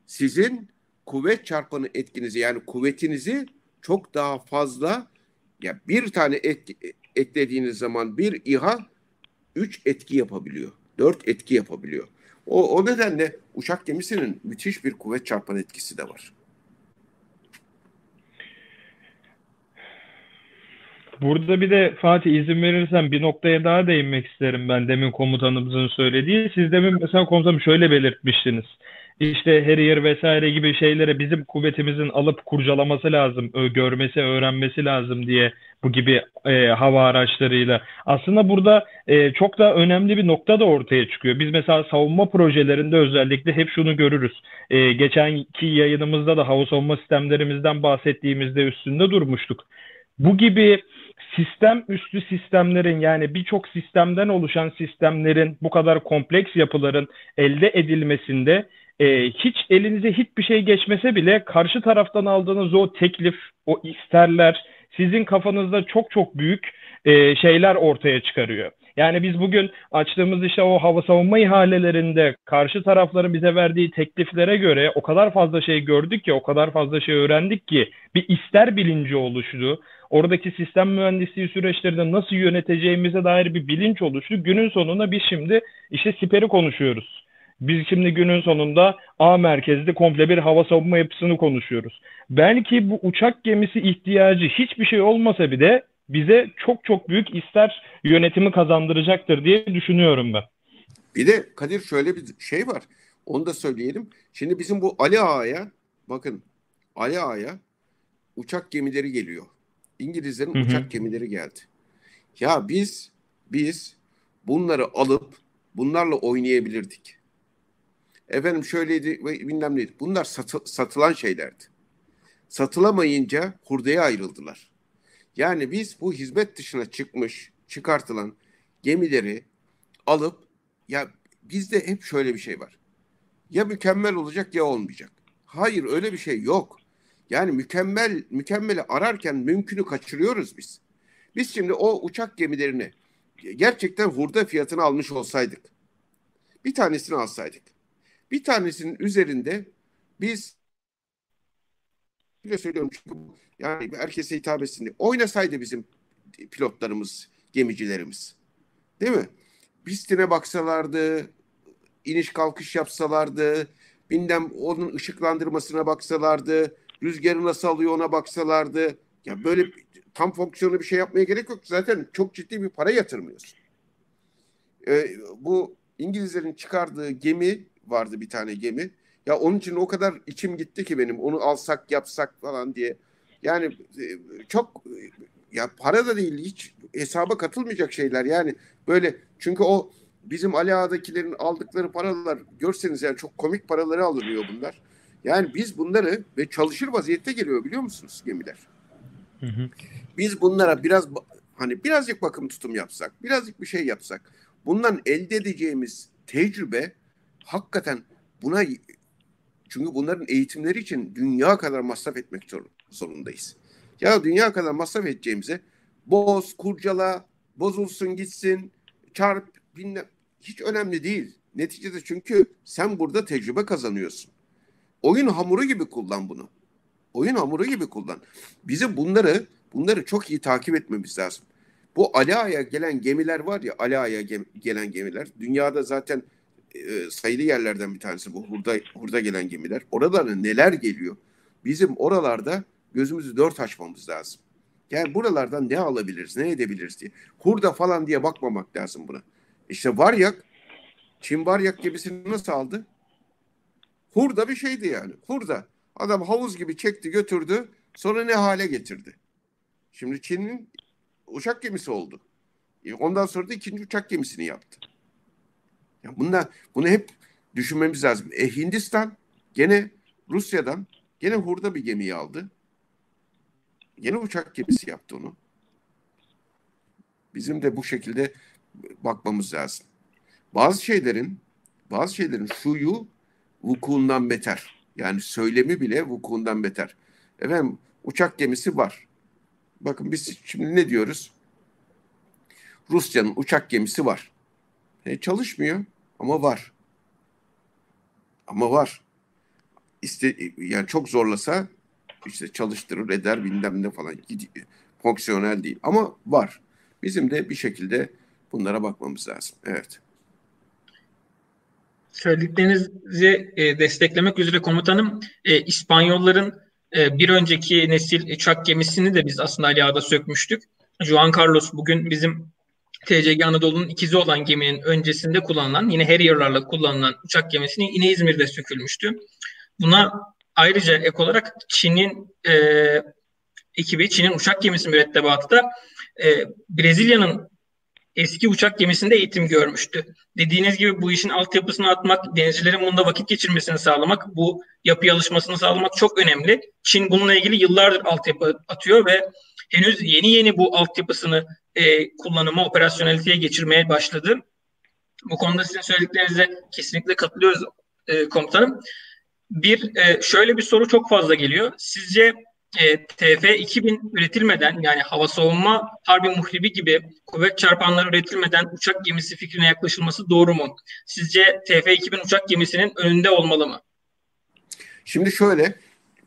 Speaker 2: Sizin kuvvet çarpanı etkinizi yani kuvvetinizi çok daha fazla ya bir tane etki, eklediğiniz zaman bir İHA üç etki yapabiliyor. Dört etki yapabiliyor. O, o nedenle uçak gemisinin müthiş bir kuvvet çarpan etkisi de var.
Speaker 3: Burada bir de Fatih izin verirsen bir noktaya daha değinmek isterim ben demin komutanımızın söylediği. Siz demin mesela komutanım şöyle belirtmiştiniz. İşte Harrier vesaire gibi şeylere bizim kuvvetimizin alıp kurcalaması lazım, görmesi, öğrenmesi lazım diye bu gibi e, hava araçlarıyla. Aslında burada e, çok da önemli bir nokta da ortaya çıkıyor. Biz mesela savunma projelerinde özellikle hep şunu görürüz. E, geçenki yayınımızda da hava savunma sistemlerimizden bahsettiğimizde üstünde durmuştuk. Bu gibi sistem üstü sistemlerin yani birçok sistemden oluşan sistemlerin bu kadar kompleks yapıların elde edilmesinde e, hiç elinize hiçbir şey geçmese bile karşı taraftan aldığınız o teklif, o isterler sizin kafanızda çok çok büyük e, şeyler ortaya çıkarıyor. Yani biz bugün açtığımız işte o hava savunma ihalelerinde karşı tarafların bize verdiği tekliflere göre o kadar fazla şey gördük ki, o kadar fazla şey öğrendik ki bir ister bilinci oluştu. Oradaki sistem mühendisliği süreçlerini nasıl yöneteceğimize dair bir bilinç oluştu. Günün sonunda biz şimdi işte siperi konuşuyoruz. Biz şimdi günün sonunda A merkezli komple bir hava savunma yapısını konuşuyoruz. Belki bu uçak gemisi ihtiyacı hiçbir şey olmasa bile bize çok çok büyük ister yönetimi kazandıracaktır diye düşünüyorum ben.
Speaker 2: Bir de Kadir şöyle bir şey var. Onu da söyleyelim. Şimdi bizim bu Ali Ağa'ya bakın Ali Ağa'ya uçak gemileri geliyor. İngilizlerin
Speaker 3: Hı hı.
Speaker 2: uçak gemileri geldi. Ya biz biz bunları alıp bunlarla oynayabilirdik. Efendim şöyleydi bilmem neydi. Bunlar satı- satılan şeylerdi. Satılamayınca hurdaya ayrıldılar. Yani biz bu hizmet dışına çıkmış, çıkartılan gemileri alıp ya bizde hep şöyle bir şey var. Ya mükemmel olacak ya olmayacak. Hayır öyle bir şey yok. Yani mükemmel mükemmeli ararken mümkünü kaçırıyoruz biz. Biz şimdi o uçak gemilerini gerçekten hurda fiyatını almış olsaydık. Bir tanesini alsaydık. Bir tanesinin üzerinde biz bile söylüyorum çünkü yani herkese hitap etsin diye. Oynasaydı bizim pilotlarımız, gemicilerimiz. Değil mi? Pistine baksalardı, iniş kalkış yapsalardı, bilmem onun ışıklandırmasına baksalardı, rüzgarı nasıl alıyor ona baksalardı. Ya böyle tam fonksiyonlu bir şey yapmaya gerek yok. Zaten çok ciddi bir para yatırmıyorsun. Ee, bu İngilizlerin çıkardığı gemi vardı bir tane gemi. Ya onun için o kadar içim gitti ki benim onu alsak yapsak falan diye. Yani e, çok e, ya para da değil hiç hesaba katılmayacak şeyler yani böyle çünkü o bizim Ali Ağa'dakilerin aldıkları paralar görseniz yani çok komik paraları alınıyor bunlar. Yani biz bunları ve çalışır vaziyette geliyor biliyor musunuz gemiler? Hı hı. Biz bunlara biraz hani birazcık bakım tutum yapsak, birazcık bir şey yapsak, bundan elde edeceğimiz tecrübe hakikaten buna çünkü bunların eğitimleri için dünya kadar masraf etmek zorundayız. Ya dünya kadar masraf edeceğimize boz, kurcala, bozulsun gitsin, çarp, bilmem hiç önemli değil. Neticede çünkü sen burada tecrübe kazanıyorsun. Oyun hamuru gibi kullan bunu. Oyun hamuru gibi kullan. Bizim bunları bunları çok iyi takip etmemiz lazım. Bu Ali Ağa'ya gelen gemiler var ya Ali Ağa'ya gem, gelen gemiler. Dünyada zaten e, sayılı yerlerden bir tanesi bu hurda, hurda gelen gemiler. Oradan neler geliyor? Bizim oralarda gözümüzü dört açmamız lazım. Yani buralardan ne alabiliriz, ne edebiliriz diye. Hurda falan diye bakmamak lazım buna. İşte Varyak, Çin Varyak gemisini nasıl aldı? Hurda bir şeydi yani. Hurda. Adam havuz gibi çekti götürdü. Sonra ne hale getirdi? Şimdi Çin'in uçak gemisi oldu. E, ondan sonra da ikinci uçak gemisini yaptı. Ya bunlar, bunu hep düşünmemiz lazım. E Hindistan gene Rusya'dan gene hurda bir gemiyi aldı. Yeni uçak gemisi yaptı onu. Bizim de bu şekilde bakmamız lazım. Bazı şeylerin bazı şeylerin şuyu vukuundan beter. Yani söylemi bile vukuundan beter. Efendim uçak gemisi var. Bakın biz şimdi ne diyoruz? Rusya'nın uçak gemisi var. E, çalışmıyor ama var. Ama var. İste, yani çok zorlasa işte çalıştırır eder bilmem ne falan. Fonksiyonel değil ama var. Bizim de bir şekilde bunlara bakmamız lazım. Evet.
Speaker 1: Söylediklerinizi e, desteklemek üzere komutanım e, İspanyolların e, bir önceki nesil uçak gemisini de biz aslında Ali Ağa'da sökmüştük. Juan Carlos bugün bizim TCG Anadolu'nun ikizi olan geminin öncesinde kullanılan yine Harrier'larla kullanılan uçak gemisini yine İzmir'de sökülmüştü. Buna ayrıca ek olarak Çin'in e, ekibi, Çin'in uçak gemisi mürettebatı da e, Brezilya'nın eski uçak gemisinde eğitim görmüştü. Dediğiniz gibi bu işin altyapısını atmak, denizcilerin bunda vakit geçirmesini sağlamak, bu yapıya alışmasını sağlamak çok önemli. Çin bununla ilgili yıllardır altyapı atıyor ve henüz yeni yeni bu altyapısını e, kullanıma, operasyoneliteye geçirmeye başladı. Bu konuda sizin söylediklerinize kesinlikle katılıyoruz e, komutanım. Bir, e, şöyle bir soru çok fazla geliyor. Sizce e, TF-2000 üretilmeden yani hava savunma harbi muhribi gibi kuvvet çarpanları üretilmeden uçak gemisi fikrine yaklaşılması doğru mu? Sizce TF-2000 uçak gemisinin önünde olmalı mı?
Speaker 2: Şimdi şöyle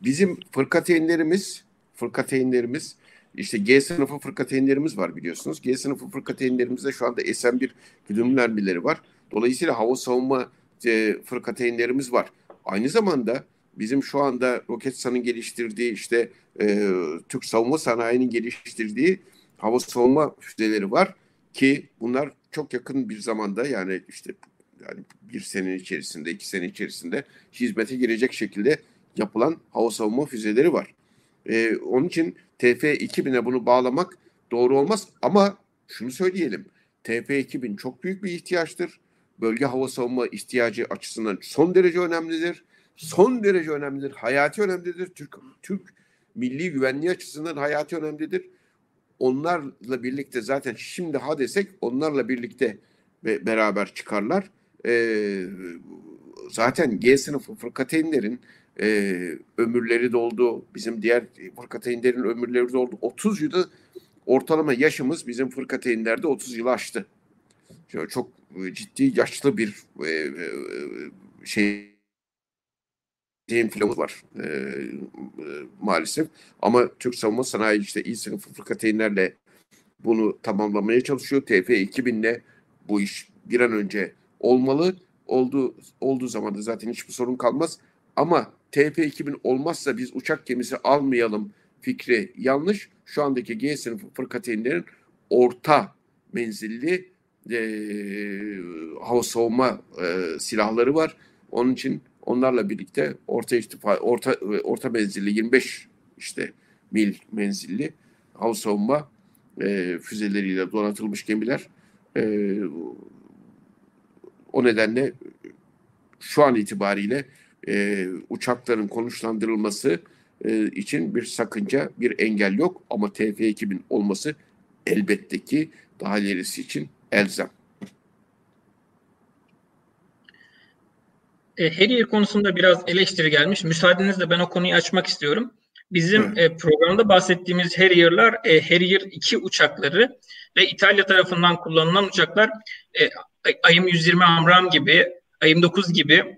Speaker 2: bizim fırkateynlerimiz fırkateynlerimiz işte G sınıfı fırkateynlerimiz var biliyorsunuz. G sınıfı fırkateynlerimizde şu anda SM-1 güdümlü mermileri var. Dolayısıyla hava savunma e, fırkateynlerimiz var. Aynı zamanda bizim şu anda Roketsan'ın geliştirdiği işte e, Türk savunma sanayinin geliştirdiği hava savunma füzeleri var ki bunlar çok yakın bir zamanda yani işte yani bir sene içerisinde, iki sene içerisinde hizmete girecek şekilde yapılan hava savunma füzeleri var. Ee, onun için TF-2000'e bunu bağlamak doğru olmaz ama şunu söyleyelim. TF-2000 çok büyük bir ihtiyaçtır. Bölge hava savunma ihtiyacı açısından son derece önemlidir. Son derece önemlidir. Hayati önemlidir. Türk, Türk milli güvenliği açısından hayati önemlidir. Onlarla birlikte zaten şimdi ha desek onlarla birlikte beraber çıkarlar. Ee, zaten G sınıfı fırkateynlerin e, ömürleri doldu. Bizim diğer fırkateynlerin ömürleri doldu. 30 yılı ortalama yaşımız bizim fırkateynlerde 30 yıl aştı. Şöyle çok ciddi yaşlı bir e, e, şey filmimiz var e, e, maalesef. Ama Türk savunma sanayi işte iyi sınıfı fırkateynlerle bunu tamamlamaya çalışıyor. TF 2000'le bu iş bir an önce olmalı. Oldu, olduğu zaman da zaten hiçbir sorun kalmaz. Ama TP2000 olmazsa biz uçak gemisi almayalım fikri yanlış. Şu andaki G sınıfı fırkateynlerin orta menzilli e, hava savunma e, silahları var. Onun için onlarla birlikte orta irtifa, orta orta menzilli 25 işte mil menzilli hava savunma e, füzeleriyle donatılmış gemiler e, o nedenle şu an itibariyle e, uçakların konuşlandırılması e, için bir sakınca, bir engel yok. Ama TF2000 olması elbette ki daha ilerisi için elzem.
Speaker 1: E, Harrier konusunda biraz eleştiri gelmiş. Müsaadenizle ben o konuyu açmak istiyorum. Bizim e, programda bahsettiğimiz Harrier'lar e, Harrier 2 uçakları ve İtalya tarafından kullanılan uçaklar e, AIM 120 Amram gibi, AIM 9 gibi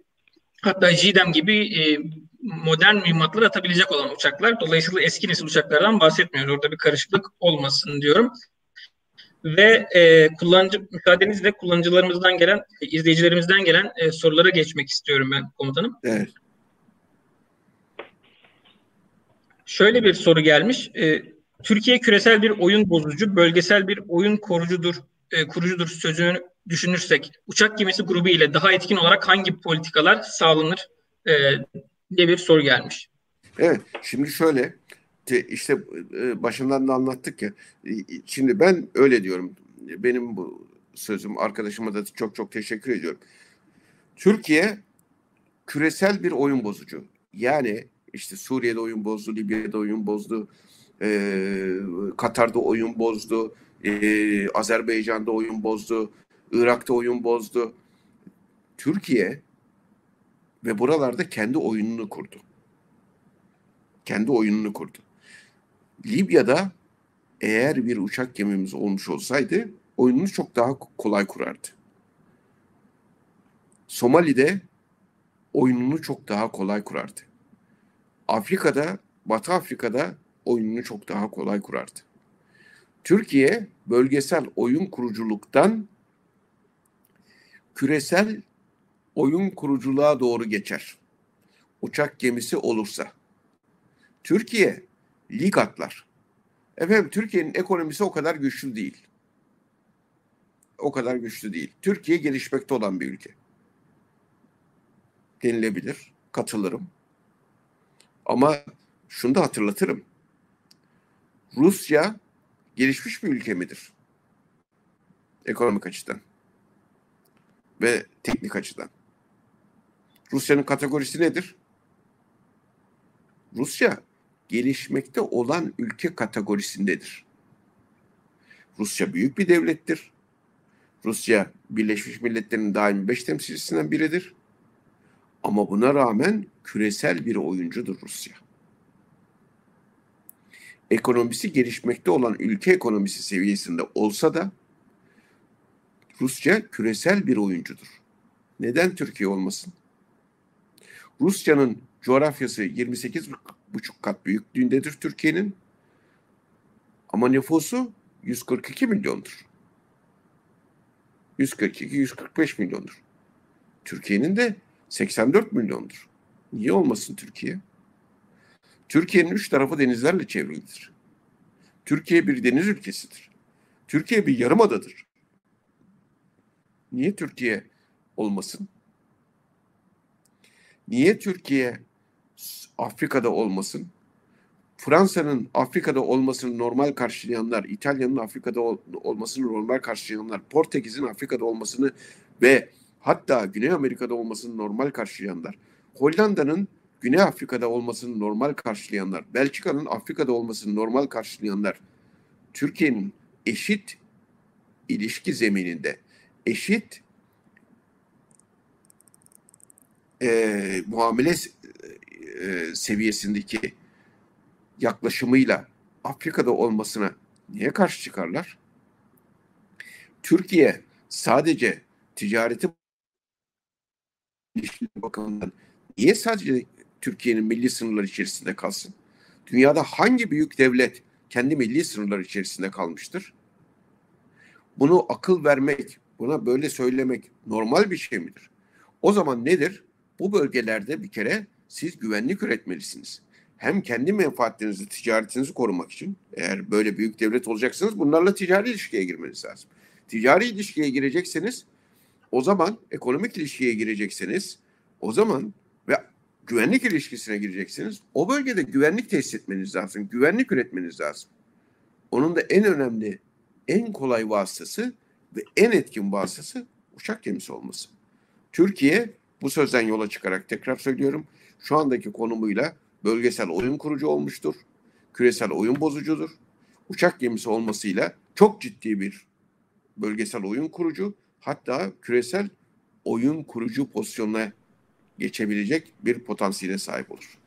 Speaker 1: hatta JIDEM gibi e, modern mühimmatlar atabilecek olan uçaklar. Dolayısıyla eski nesil uçaklardan bahsetmiyoruz. Orada bir karışıklık olmasın diyorum. Ve e, kullanıcı müsaadenizle kullanıcılarımızdan gelen, izleyicilerimizden gelen e, sorulara geçmek istiyorum ben komutanım.
Speaker 2: Evet.
Speaker 1: Şöyle bir soru gelmiş. E, Türkiye küresel bir oyun bozucu, bölgesel bir oyun korucudur, e, kurucudur sözünü düşünürsek uçak gemisi grubu ile daha etkin olarak hangi politikalar sağlanır e, diye bir soru gelmiş.
Speaker 2: Evet, şimdi şöyle işte e, başından da anlattık ya. Şimdi ben öyle diyorum. Benim bu sözüm arkadaşıma da çok çok teşekkür ediyorum. Türkiye küresel bir oyun bozucu. Yani işte Suriye'de oyun bozdu, Libya'da oyun bozdu, e, Katar'da oyun bozdu, e, Azerbaycan'da oyun bozdu, Irak'ta oyun bozdu. Türkiye ve buralarda kendi oyununu kurdu. Kendi oyununu kurdu. Libya'da eğer bir uçak gemimiz olmuş olsaydı oyununu çok daha kolay kurardı. Somali'de oyununu çok daha kolay kurardı. Afrika'da, Batı Afrika'da oyununu çok daha kolay kurardı. Türkiye bölgesel oyun kuruculuktan küresel oyun kuruculuğa doğru geçer. Uçak gemisi olursa. Türkiye lig atlar. Efendim Türkiye'nin ekonomisi o kadar güçlü değil. O kadar güçlü değil. Türkiye gelişmekte olan bir ülke. Denilebilir. Katılırım. Ama şunu da hatırlatırım. Rusya gelişmiş bir ülke midir? Ekonomik açıdan ve teknik açıdan. Rusya'nın kategorisi nedir? Rusya gelişmekte olan ülke kategorisindedir. Rusya büyük bir devlettir. Rusya Birleşmiş Milletler'in daimi beş temsilcisinden biridir. Ama buna rağmen küresel bir oyuncudur Rusya. Ekonomisi gelişmekte olan ülke ekonomisi seviyesinde olsa da Rusya küresel bir oyuncudur. Neden Türkiye olmasın? Rusya'nın coğrafyası 28 buçuk kat büyüklüğündedir Türkiye'nin. Ama nüfusu 142 milyondur. 142-145 milyondur. Türkiye'nin de 84 milyondur. Niye olmasın Türkiye? Türkiye'nin üç tarafı denizlerle çevrilidir. Türkiye bir deniz ülkesidir. Türkiye bir yarımadadır. Niye Türkiye olmasın? Niye Türkiye Afrika'da olmasın? Fransa'nın Afrika'da olmasını normal karşılayanlar, İtalya'nın Afrika'da ol, olmasını normal karşılayanlar, Portekiz'in Afrika'da olmasını ve hatta Güney Amerika'da olmasını normal karşılayanlar, Hollanda'nın Güney Afrika'da olmasını normal karşılayanlar, Belçika'nın Afrika'da olmasını normal karşılayanlar, Türkiye'nin eşit ilişki zemininde, eşit e, muamele e, seviyesindeki yaklaşımıyla Afrika'da olmasına niye karşı çıkarlar? Türkiye sadece ticareti bakımından niye sadece Türkiye'nin milli sınırlar içerisinde kalsın? Dünyada hangi büyük devlet kendi milli sınırlar içerisinde kalmıştır? Bunu akıl vermek, buna böyle söylemek normal bir şey midir? O zaman nedir? Bu bölgelerde bir kere siz güvenlik üretmelisiniz. Hem kendi menfaatlerinizi, ticaretinizi korumak için eğer böyle büyük devlet olacaksınız bunlarla ticari ilişkiye girmeniz lazım. Ticari ilişkiye girecekseniz o zaman ekonomik ilişkiye girecekseniz o zaman ve güvenlik ilişkisine gireceksiniz. O bölgede güvenlik tesis etmeniz lazım. Güvenlik üretmeniz lazım. Onun da en önemli, en kolay vasıtası ve en etkin vasıtası uçak gemisi olması. Türkiye bu sözden yola çıkarak tekrar söylüyorum şu andaki konumuyla bölgesel oyun kurucu olmuştur. Küresel oyun bozucudur. Uçak gemisi olmasıyla çok ciddi bir bölgesel oyun kurucu hatta küresel oyun kurucu pozisyonuna geçebilecek bir potansiyele sahip olur.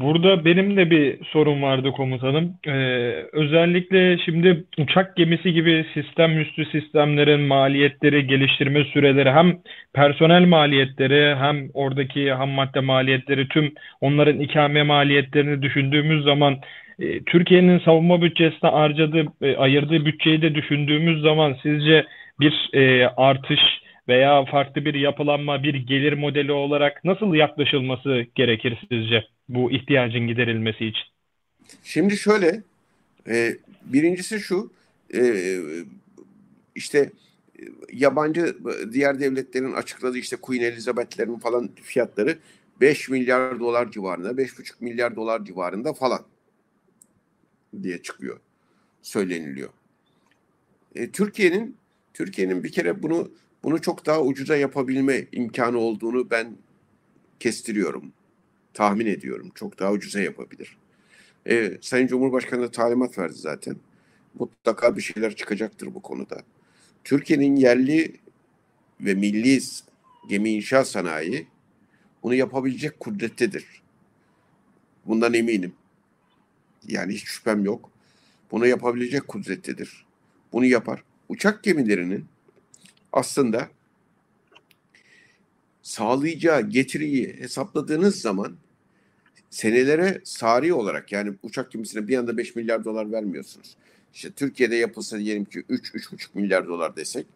Speaker 3: Burada benim de bir sorun vardı komutanım. Ee, özellikle şimdi uçak gemisi gibi sistem üstü sistemlerin maliyetleri, geliştirme süreleri hem personel maliyetleri hem oradaki ham madde maliyetleri tüm onların ikame maliyetlerini düşündüğümüz zaman e, Türkiye'nin savunma bütçesine harcadığı, e, ayırdığı bütçeyi de düşündüğümüz zaman sizce bir e, artış veya farklı bir yapılanma, bir gelir modeli olarak nasıl yaklaşılması gerekir sizce bu ihtiyacın giderilmesi için?
Speaker 2: Şimdi şöyle, e, birincisi şu, e, işte yabancı diğer devletlerin açıkladığı işte Queen Elizabeth'lerin falan fiyatları 5 milyar dolar civarında, 5,5 milyar dolar civarında falan diye çıkıyor, söyleniliyor. E, Türkiye'nin Türkiye'nin bir kere bunu bunu çok daha ucuza yapabilme imkanı olduğunu ben kestiriyorum. Tahmin ediyorum. Çok daha ucuza yapabilir. Ee, Sayın Cumhurbaşkanı da talimat verdi zaten. Mutlaka bir şeyler çıkacaktır bu konuda. Türkiye'nin yerli ve milli gemi inşaat sanayi bunu yapabilecek kudrettedir. Bundan eminim. Yani hiç şüphem yok. Bunu yapabilecek kudrettedir. Bunu yapar. Uçak gemilerinin aslında sağlayacağı getiriyi hesapladığınız zaman senelere sari olarak yani uçak gemisine bir anda 5 milyar dolar vermiyorsunuz. İşte Türkiye'de yapılsa diyelim ki 3-3,5 milyar dolar desek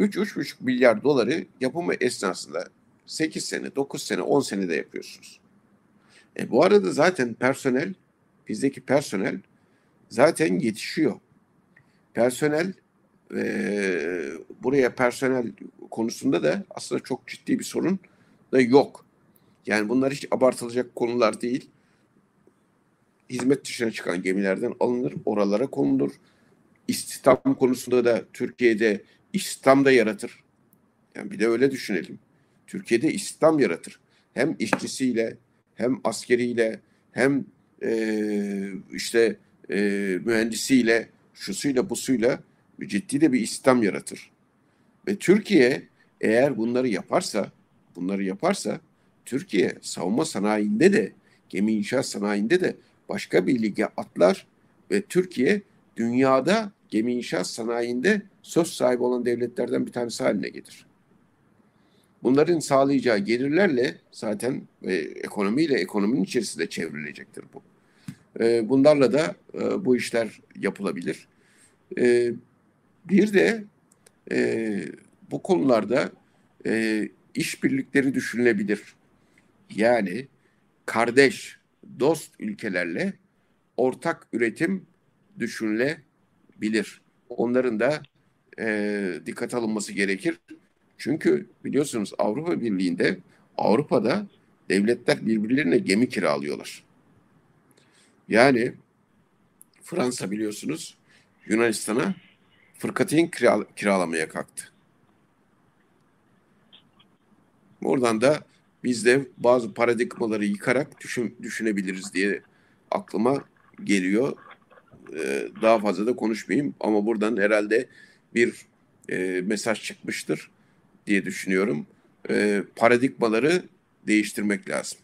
Speaker 2: 3-3,5 milyar doları yapımı esnasında 8 sene, 9 sene, 10 sene de yapıyorsunuz. E bu arada zaten personel, bizdeki personel zaten yetişiyor. Personel e, buraya personel konusunda da aslında çok ciddi bir sorun da yok. Yani bunlar hiç abartılacak konular değil. Hizmet dışına çıkan gemilerden alınır, oralara konulur. İstihdam konusunda da Türkiye'de istihdam da yaratır. Yani bir de öyle düşünelim. Türkiye'de istihdam yaratır. Hem işçisiyle, hem askeriyle, hem e, işte e, mühendisiyle, şusuyla, busuyla ciddi de bir istihdam yaratır. Ve Türkiye eğer bunları yaparsa, bunları yaparsa Türkiye savunma sanayinde de gemi inşaat sanayinde de başka bir lige atlar ve Türkiye dünyada gemi inşaat sanayinde söz sahibi olan devletlerden bir tanesi haline gelir. Bunların sağlayacağı gelirlerle zaten e, ekonomiyle ekonominin içerisinde çevrilecektir bu. E, bunlarla da e, bu işler yapılabilir. E, bir de e, bu konularda e, işbirlikleri düşünülebilir. Yani kardeş, dost ülkelerle ortak üretim düşünülebilir. Onların da e, dikkat alınması gerekir. Çünkü biliyorsunuz Avrupa Birliği'nde, Avrupa'da devletler birbirlerine gemi kiralıyorlar. Yani Fransa biliyorsunuz Yunanistan'a fırkateyn kiral kiralamaya kalktı. Oradan da biz de bazı paradigmaları yıkarak düşün, düşünebiliriz diye aklıma geliyor. Ee, daha fazla da konuşmayayım ama buradan herhalde bir e, mesaj çıkmıştır diye düşünüyorum. E, paradigmaları değiştirmek lazım.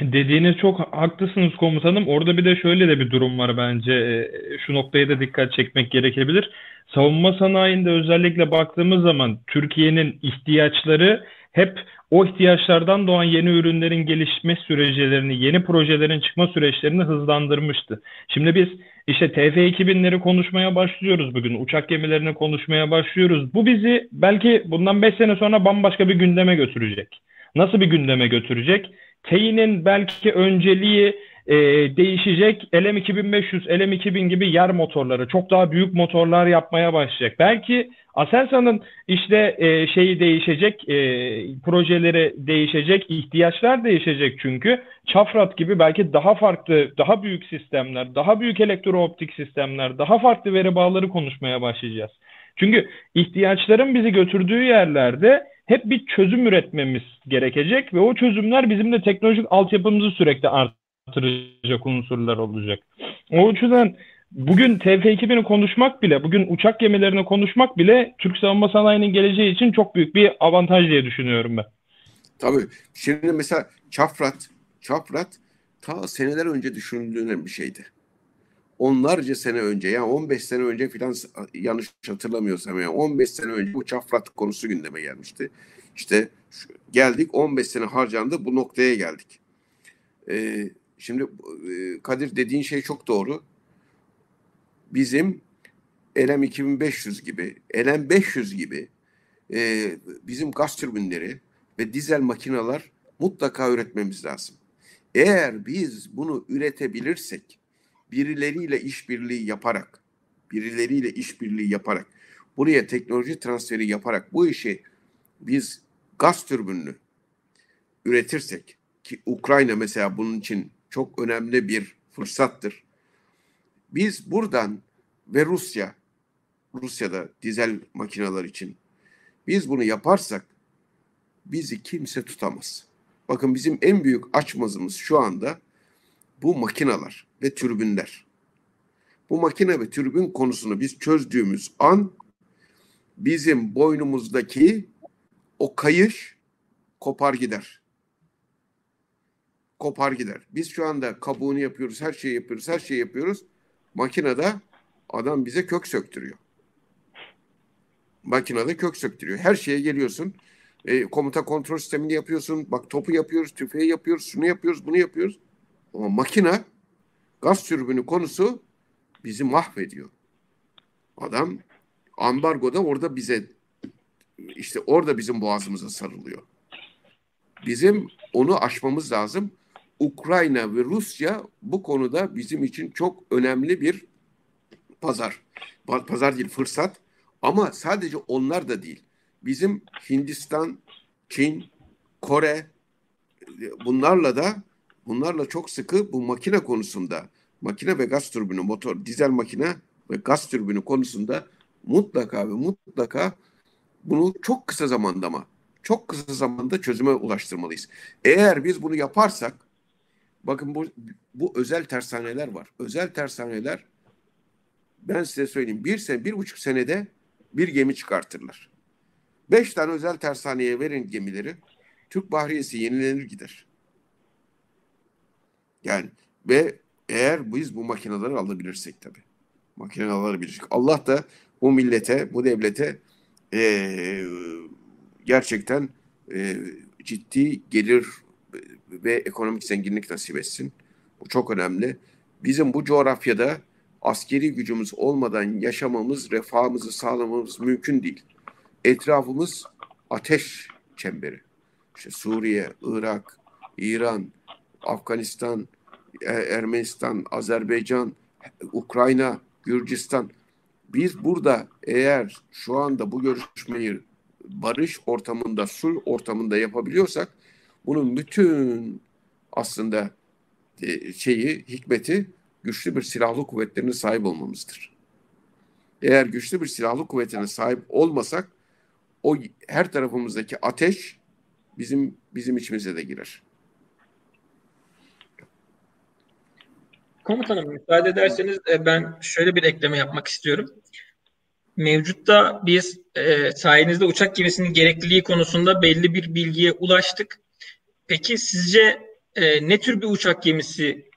Speaker 3: Dediğiniz çok haklısınız komutanım. Orada bir de şöyle de bir durum var bence. E, şu noktaya da dikkat çekmek gerekebilir. Savunma sanayinde özellikle baktığımız zaman Türkiye'nin ihtiyaçları hep o ihtiyaçlardan doğan yeni ürünlerin gelişme süreçlerini, yeni projelerin çıkma süreçlerini hızlandırmıştı. Şimdi biz işte TF2000'leri konuşmaya başlıyoruz bugün. Uçak gemilerini konuşmaya başlıyoruz. Bu bizi belki bundan 5 sene sonra bambaşka bir gündeme götürecek. Nasıl bir gündeme götürecek? TEİ'nin belki önceliği e, değişecek. LM2500, LM2000 gibi yer motorları, çok daha büyük motorlar yapmaya başlayacak. Belki Aselsan'ın işte e, şeyi değişecek, e, projeleri değişecek, ihtiyaçlar değişecek çünkü. Çafrat gibi belki daha farklı, daha büyük sistemler, daha büyük elektrooptik sistemler, daha farklı veri bağları konuşmaya başlayacağız. Çünkü ihtiyaçların bizi götürdüğü yerlerde hep bir çözüm üretmemiz gerekecek ve o çözümler bizim de teknolojik altyapımızı sürekli artıracak unsurlar olacak. O açıdan bugün TF2000'i konuşmak bile, bugün uçak gemilerini konuşmak bile Türk savunma sanayinin geleceği için çok büyük bir avantaj diye düşünüyorum ben.
Speaker 2: Tabii. Şimdi mesela Çafrat, Çafrat ta seneler önce düşünüldüğüne bir şeydi. Onlarca sene önce yani 15 sene önce filan yanlış hatırlamıyorsam yani 15 sene önce bu Çafrat konusu gündeme gelmişti. İşte geldik 15 sene harcandı bu noktaya geldik. Ee, şimdi e, Kadir dediğin şey çok doğru bizim LM 2500 gibi, LM 500 gibi e, bizim gaz türbinleri ve dizel makineler mutlaka üretmemiz lazım. Eğer biz bunu üretebilirsek, birileriyle işbirliği yaparak, birileriyle işbirliği yaparak, buraya teknoloji transferi yaparak bu işi biz gaz türbünlü üretirsek ki Ukrayna mesela bunun için çok önemli bir fırsattır. Biz buradan ve Rusya, Rusya'da dizel makineler için biz bunu yaparsak bizi kimse tutamaz. Bakın bizim en büyük açmazımız şu anda bu makineler ve türbinler. Bu makine ve türbin konusunu biz çözdüğümüz an bizim boynumuzdaki o kayış kopar gider. Kopar gider. Biz şu anda kabuğunu yapıyoruz, her şeyi yapıyoruz, her şeyi yapıyoruz. Makinede adam bize kök söktürüyor. Makinede kök söktürüyor. Her şeye geliyorsun. E, komuta kontrol sistemini yapıyorsun. Bak topu yapıyoruz, tüfeği yapıyoruz, şunu yapıyoruz, bunu yapıyoruz. Ama makine gaz türbünü konusu bizi mahvediyor. Adam ambargoda orada bize işte orada bizim boğazımıza sarılıyor. Bizim onu aşmamız lazım. Ukrayna ve Rusya bu konuda bizim için çok önemli bir pazar. Pazar değil fırsat. Ama sadece onlar da değil. Bizim Hindistan, Çin, Kore bunlarla da bunlarla çok sıkı bu makine konusunda makine ve gaz türbünü motor dizel makine ve gaz türbünü konusunda mutlaka ve mutlaka bunu çok kısa zamanda ama çok kısa zamanda çözüme ulaştırmalıyız. Eğer biz bunu yaparsak Bakın bu, bu özel tersaneler var. Özel tersaneler ben size söyleyeyim bir sene, bir buçuk senede bir gemi çıkartırlar. Beş tane özel tersaneye verin gemileri. Türk Bahriyesi yenilenir gider. Yani ve eğer biz bu makineleri alabilirsek tabii. Makineleri alabilirsek. Allah da bu millete, bu devlete e, gerçekten e, ciddi gelir ve ekonomik zenginlik nasip etsin. Bu çok önemli. Bizim bu coğrafyada askeri gücümüz olmadan yaşamamız, refahımızı sağlamamız mümkün değil. Etrafımız ateş çemberi. İşte Suriye, Irak, İran, Afganistan, e, Ermenistan, Azerbaycan, Ukrayna, Gürcistan. Biz burada eğer şu anda bu görüşmeyi barış ortamında, sulh ortamında yapabiliyorsak bunun bütün aslında e, şeyi, hikmeti güçlü bir silahlı kuvvetlerine sahip olmamızdır. Eğer güçlü bir silahlı kuvvetine sahip olmasak o her tarafımızdaki ateş bizim bizim içimize de girer.
Speaker 1: Komutanım müsaade ederseniz e, ben şöyle bir ekleme yapmak istiyorum. Mevcutta biz e, sayenizde uçak gemisinin gerekliliği konusunda belli bir bilgiye ulaştık. Peki sizce e, ne tür bir uçak gemisi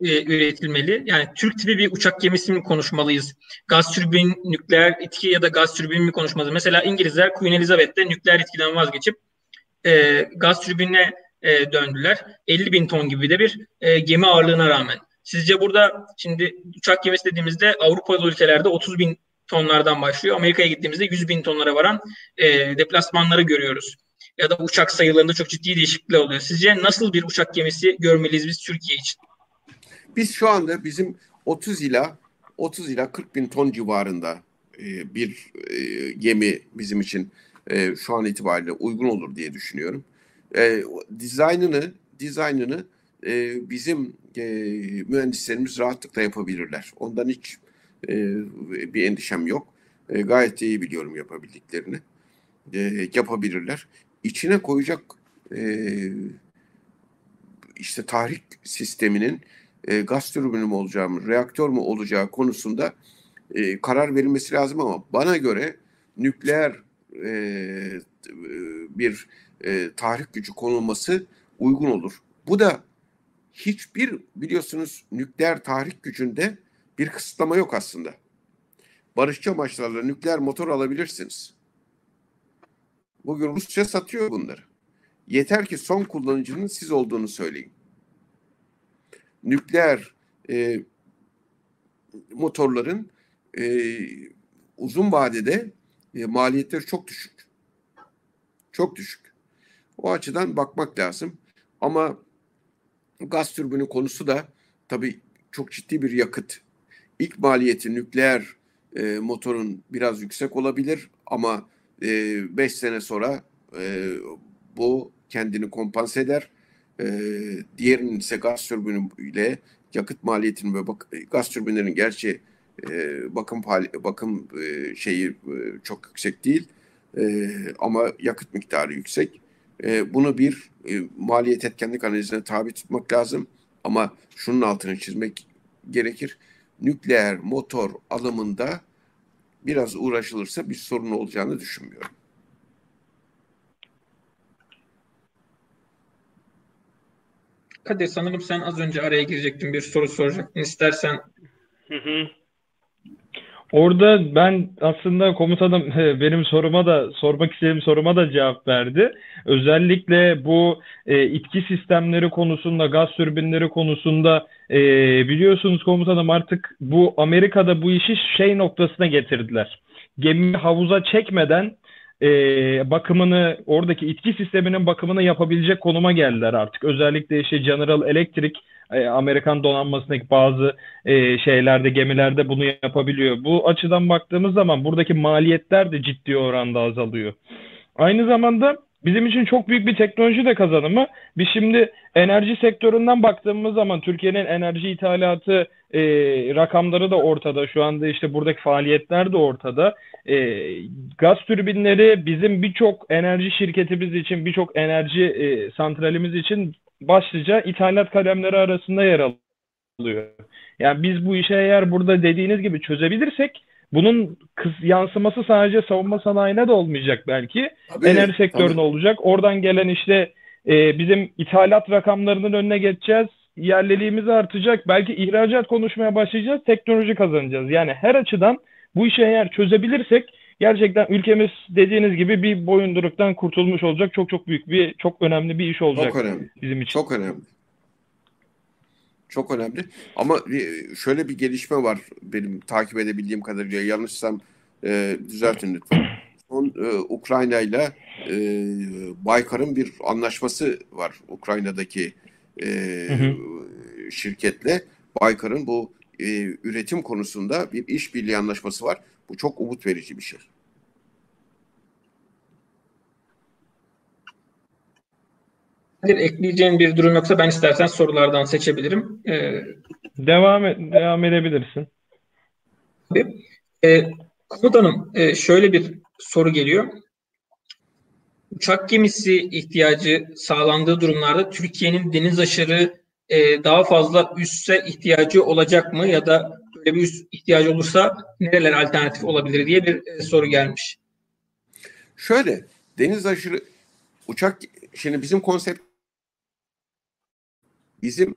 Speaker 1: e, üretilmeli? Yani Türk tipi bir uçak gemisi mi konuşmalıyız? Gaz türbin, nükleer etki ya da gaz türbin mi konuşmalıyız? Mesela İngilizler Queen Elizabeth'te nükleer etkiden vazgeçip e, gaz türbinine e, döndüler. 50 bin ton gibi de bir e, gemi ağırlığına rağmen. Sizce burada şimdi uçak gemisi dediğimizde Avrupalı ülkelerde 30 bin tonlardan başlıyor. Amerika'ya gittiğimizde 100 bin tonlara varan e, deplasmanları görüyoruz ya da uçak sayılarında çok ciddi değişiklikler oluyor. Sizce nasıl bir uçak gemisi görmeliyiz biz Türkiye için?
Speaker 2: Biz şu anda bizim 30 ila 30 ila 40 bin ton civarında e, bir e, gemi bizim için e, şu an itibariyle uygun olur diye düşünüyorum. E, dizaynını dizaynını e, bizim e, mühendislerimiz rahatlıkla yapabilirler. Ondan hiç e, bir endişem yok. E, gayet iyi biliyorum yapabildiklerini. E, yapabilirler. İçine koyacak e, işte tahrik sisteminin e, gaz türbünü mü olacağı mı, reaktör mü olacağı konusunda e, karar verilmesi lazım ama bana göre nükleer e, bir e, tahrik gücü konulması uygun olur. Bu da hiçbir biliyorsunuz nükleer tahrik gücünde bir kısıtlama yok aslında. Barışçı amaçlarla nükleer motor alabilirsiniz. Bugün Rusya satıyor bunları. Yeter ki son kullanıcının siz olduğunu söyleyin. Nükleer e, motorların e, uzun vadede e, maliyetleri çok düşük. Çok düşük. O açıdan bakmak lazım. Ama gaz türbünü konusu da tabii çok ciddi bir yakıt. İlk maliyeti nükleer e, motorun biraz yüksek olabilir ama 5 e, sene sonra e, bu kendini kompanse eder. E, diğerinin ise gaz türbünüyle yakıt maliyetinin ve bak, gaz türbinlerinin gerçi e, bakım bakım e, şeyi e, çok yüksek değil e, ama yakıt miktarı yüksek. E, bunu bir e, maliyet etkenlik analizine tabi tutmak lazım ama şunun altını çizmek gerekir. Nükleer motor alımında biraz uğraşılırsa bir sorun olacağını düşünmüyorum.
Speaker 1: Kadir sanırım sen az önce araya girecektin bir soru soracaktın. İstersen hı hı.
Speaker 3: Orada ben aslında komutanım benim soruma da sormak istediğim soruma da cevap verdi. Özellikle bu e, itki sistemleri konusunda, gaz türbinleri konusunda e, biliyorsunuz komutanım artık bu Amerika'da bu işi şey noktasına getirdiler. Gemi havuza çekmeden e, bakımını oradaki itki sisteminin bakımını yapabilecek konuma geldiler artık. Özellikle işte General Electric e, Amerikan donanmasındaki bazı e, şeylerde gemilerde bunu yapabiliyor. Bu açıdan baktığımız zaman buradaki maliyetler de ciddi oranda azalıyor. Aynı zamanda bizim için çok büyük bir teknoloji de kazanımı. Biz şimdi enerji sektöründen baktığımız zaman Türkiye'nin enerji ithalatı e, rakamları da ortada. Şu anda işte buradaki faaliyetler de ortada. E, gaz türbinleri bizim birçok enerji şirketimiz için, birçok enerji e, santralimiz için başlıca ithalat kalemleri arasında yer alıyor. Yani biz bu işe eğer burada dediğiniz gibi çözebilirsek bunun kız yansıması sadece savunma sanayine de olmayacak belki. Tabii, Enerji sektörüne tabii. olacak. Oradan gelen işte e, bizim ithalat rakamlarının önüne geçeceğiz. Yerliliğimiz artacak. Belki ihracat konuşmaya başlayacağız. Teknoloji kazanacağız. Yani her açıdan bu işi eğer çözebilirsek gerçekten ülkemiz dediğiniz gibi bir boyunduruktan kurtulmuş olacak. Çok çok büyük bir, çok önemli bir iş olacak
Speaker 2: çok önemli.
Speaker 3: bizim için.
Speaker 2: Çok önemli. Çok önemli. Ama şöyle bir gelişme var benim takip edebildiğim kadarıyla. Yanlışsam e, düzeltin lütfen. Son e, Ukrayna ile Baykar'ın bir anlaşması var. Ukrayna'daki e, hı hı. şirketle. Baykar'ın bu e, üretim konusunda bir işbirliği anlaşması var. Bu çok umut verici bir şey.
Speaker 1: Bir ekleyeceğin bir durum yoksa ben istersen sorulardan seçebilirim. Ee,
Speaker 3: devam et, devam edebilirsin.
Speaker 1: Tabii. Ee, komutanım e, şöyle bir soru geliyor. Uçak gemisi ihtiyacı sağlandığı durumlarda Türkiye'nin deniz aşırı e, daha fazla üsse ihtiyacı olacak mı ya da böyle bir üst ihtiyacı olursa nereler alternatif olabilir diye bir e, soru gelmiş.
Speaker 2: Şöyle deniz aşırı uçak şimdi bizim konsept bizim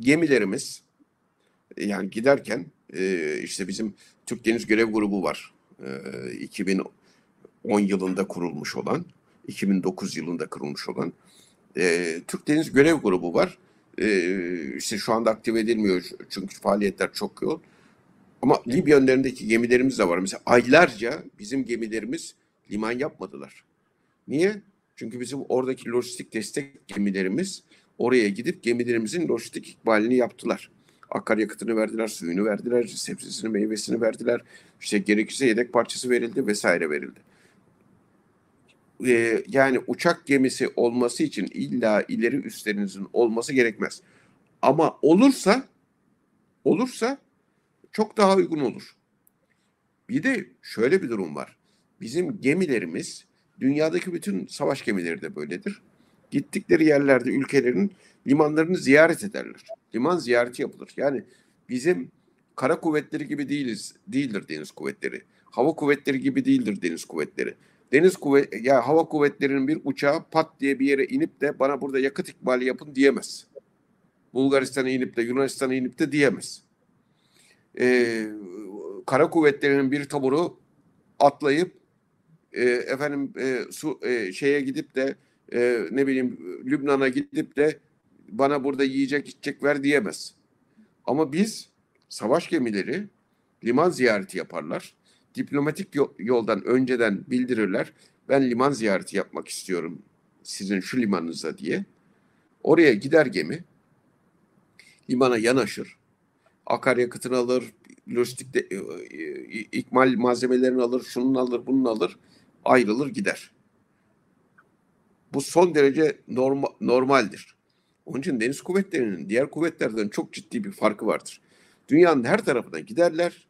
Speaker 2: gemilerimiz yani giderken e, işte bizim Türk Deniz Görev Grubu var. E, 2010 yılında kurulmuş olan, 2009 yılında kurulmuş olan e, Türk Deniz Görev Grubu var. E, işte şu anda aktive edilmiyor çünkü faaliyetler çok yoğun. Ama Libya önlerindeki gemilerimiz de var. Mesela aylarca bizim gemilerimiz liman yapmadılar. Niye? Çünkü bizim oradaki lojistik destek gemilerimiz oraya gidip gemilerimizin lojistik ikbalini yaptılar. Akaryakıtını verdiler, suyunu verdiler, sebzesini, meyvesini verdiler. İşte gerekirse yedek parçası verildi vesaire verildi. Ee, yani uçak gemisi olması için illa ileri üstlerinizin olması gerekmez. Ama olursa olursa çok daha uygun olur. Bir de şöyle bir durum var. Bizim gemilerimiz dünyadaki bütün savaş gemileri de böyledir. Gittikleri yerlerde ülkelerin limanlarını ziyaret ederler. Liman ziyareti yapılır. Yani bizim kara kuvvetleri gibi değiliz, değildir deniz kuvvetleri. Hava kuvvetleri gibi değildir deniz kuvvetleri. Deniz kuvvet ya hava kuvvetlerinin bir uçağı pat diye bir yere inip de bana burada yakıt ikbali yapın diyemez. Bulgaristan'a inip de Yunanistan'a inip de diyemez. Ee, kara kuvvetlerinin bir taburu atlayıp e, efendim e, su e, şeye gidip de e, ne bileyim Lübnan'a gidip de bana burada yiyecek içecek ver diyemez. Ama biz savaş gemileri liman ziyareti yaparlar. Diplomatik yoldan önceden bildirirler. Ben liman ziyareti yapmak istiyorum sizin şu limanınıza diye. Oraya gider gemi. Limana yanaşır. Akaryakıtını alır, lojistik de, e, e, ikmal malzemelerini alır, şunun alır, bunun alır, ayrılır gider. Bu son derece norma, normaldir. Onun için deniz kuvvetlerinin diğer kuvvetlerden çok ciddi bir farkı vardır. Dünyanın her tarafına giderler.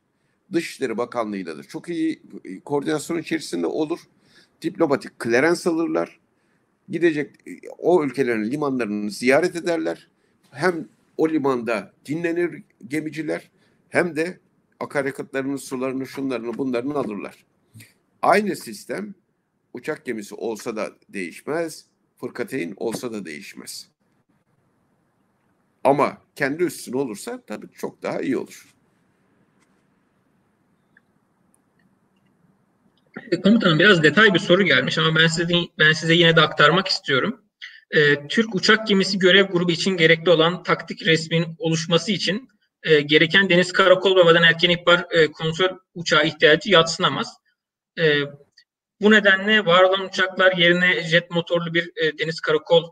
Speaker 2: Dışişleri Bakanlığı'yla da çok iyi koordinasyon içerisinde olur. Diplomatik klerens alırlar. Gidecek o ülkelerin limanlarını ziyaret ederler. Hem o limanda dinlenir gemiciler hem de akaryakıtlarını, sularını, şunlarını, bunlarını alırlar. Aynı sistem uçak gemisi olsa da değişmez, fırkateyn olsa da değişmez. Ama kendi üstüne olursa tabii çok daha iyi olur.
Speaker 1: Komutanım biraz detay bir soru gelmiş ama ben size ben size yine de aktarmak istiyorum. Ee, Türk uçak gemisi görev grubu için gerekli olan taktik resmin oluşması için e, gereken deniz karakol ve vadan erken ihbar e, kontrol uçağı ihtiyacı yatsınamaz. E, bu nedenle var olan uçaklar yerine jet motorlu bir e, deniz karakol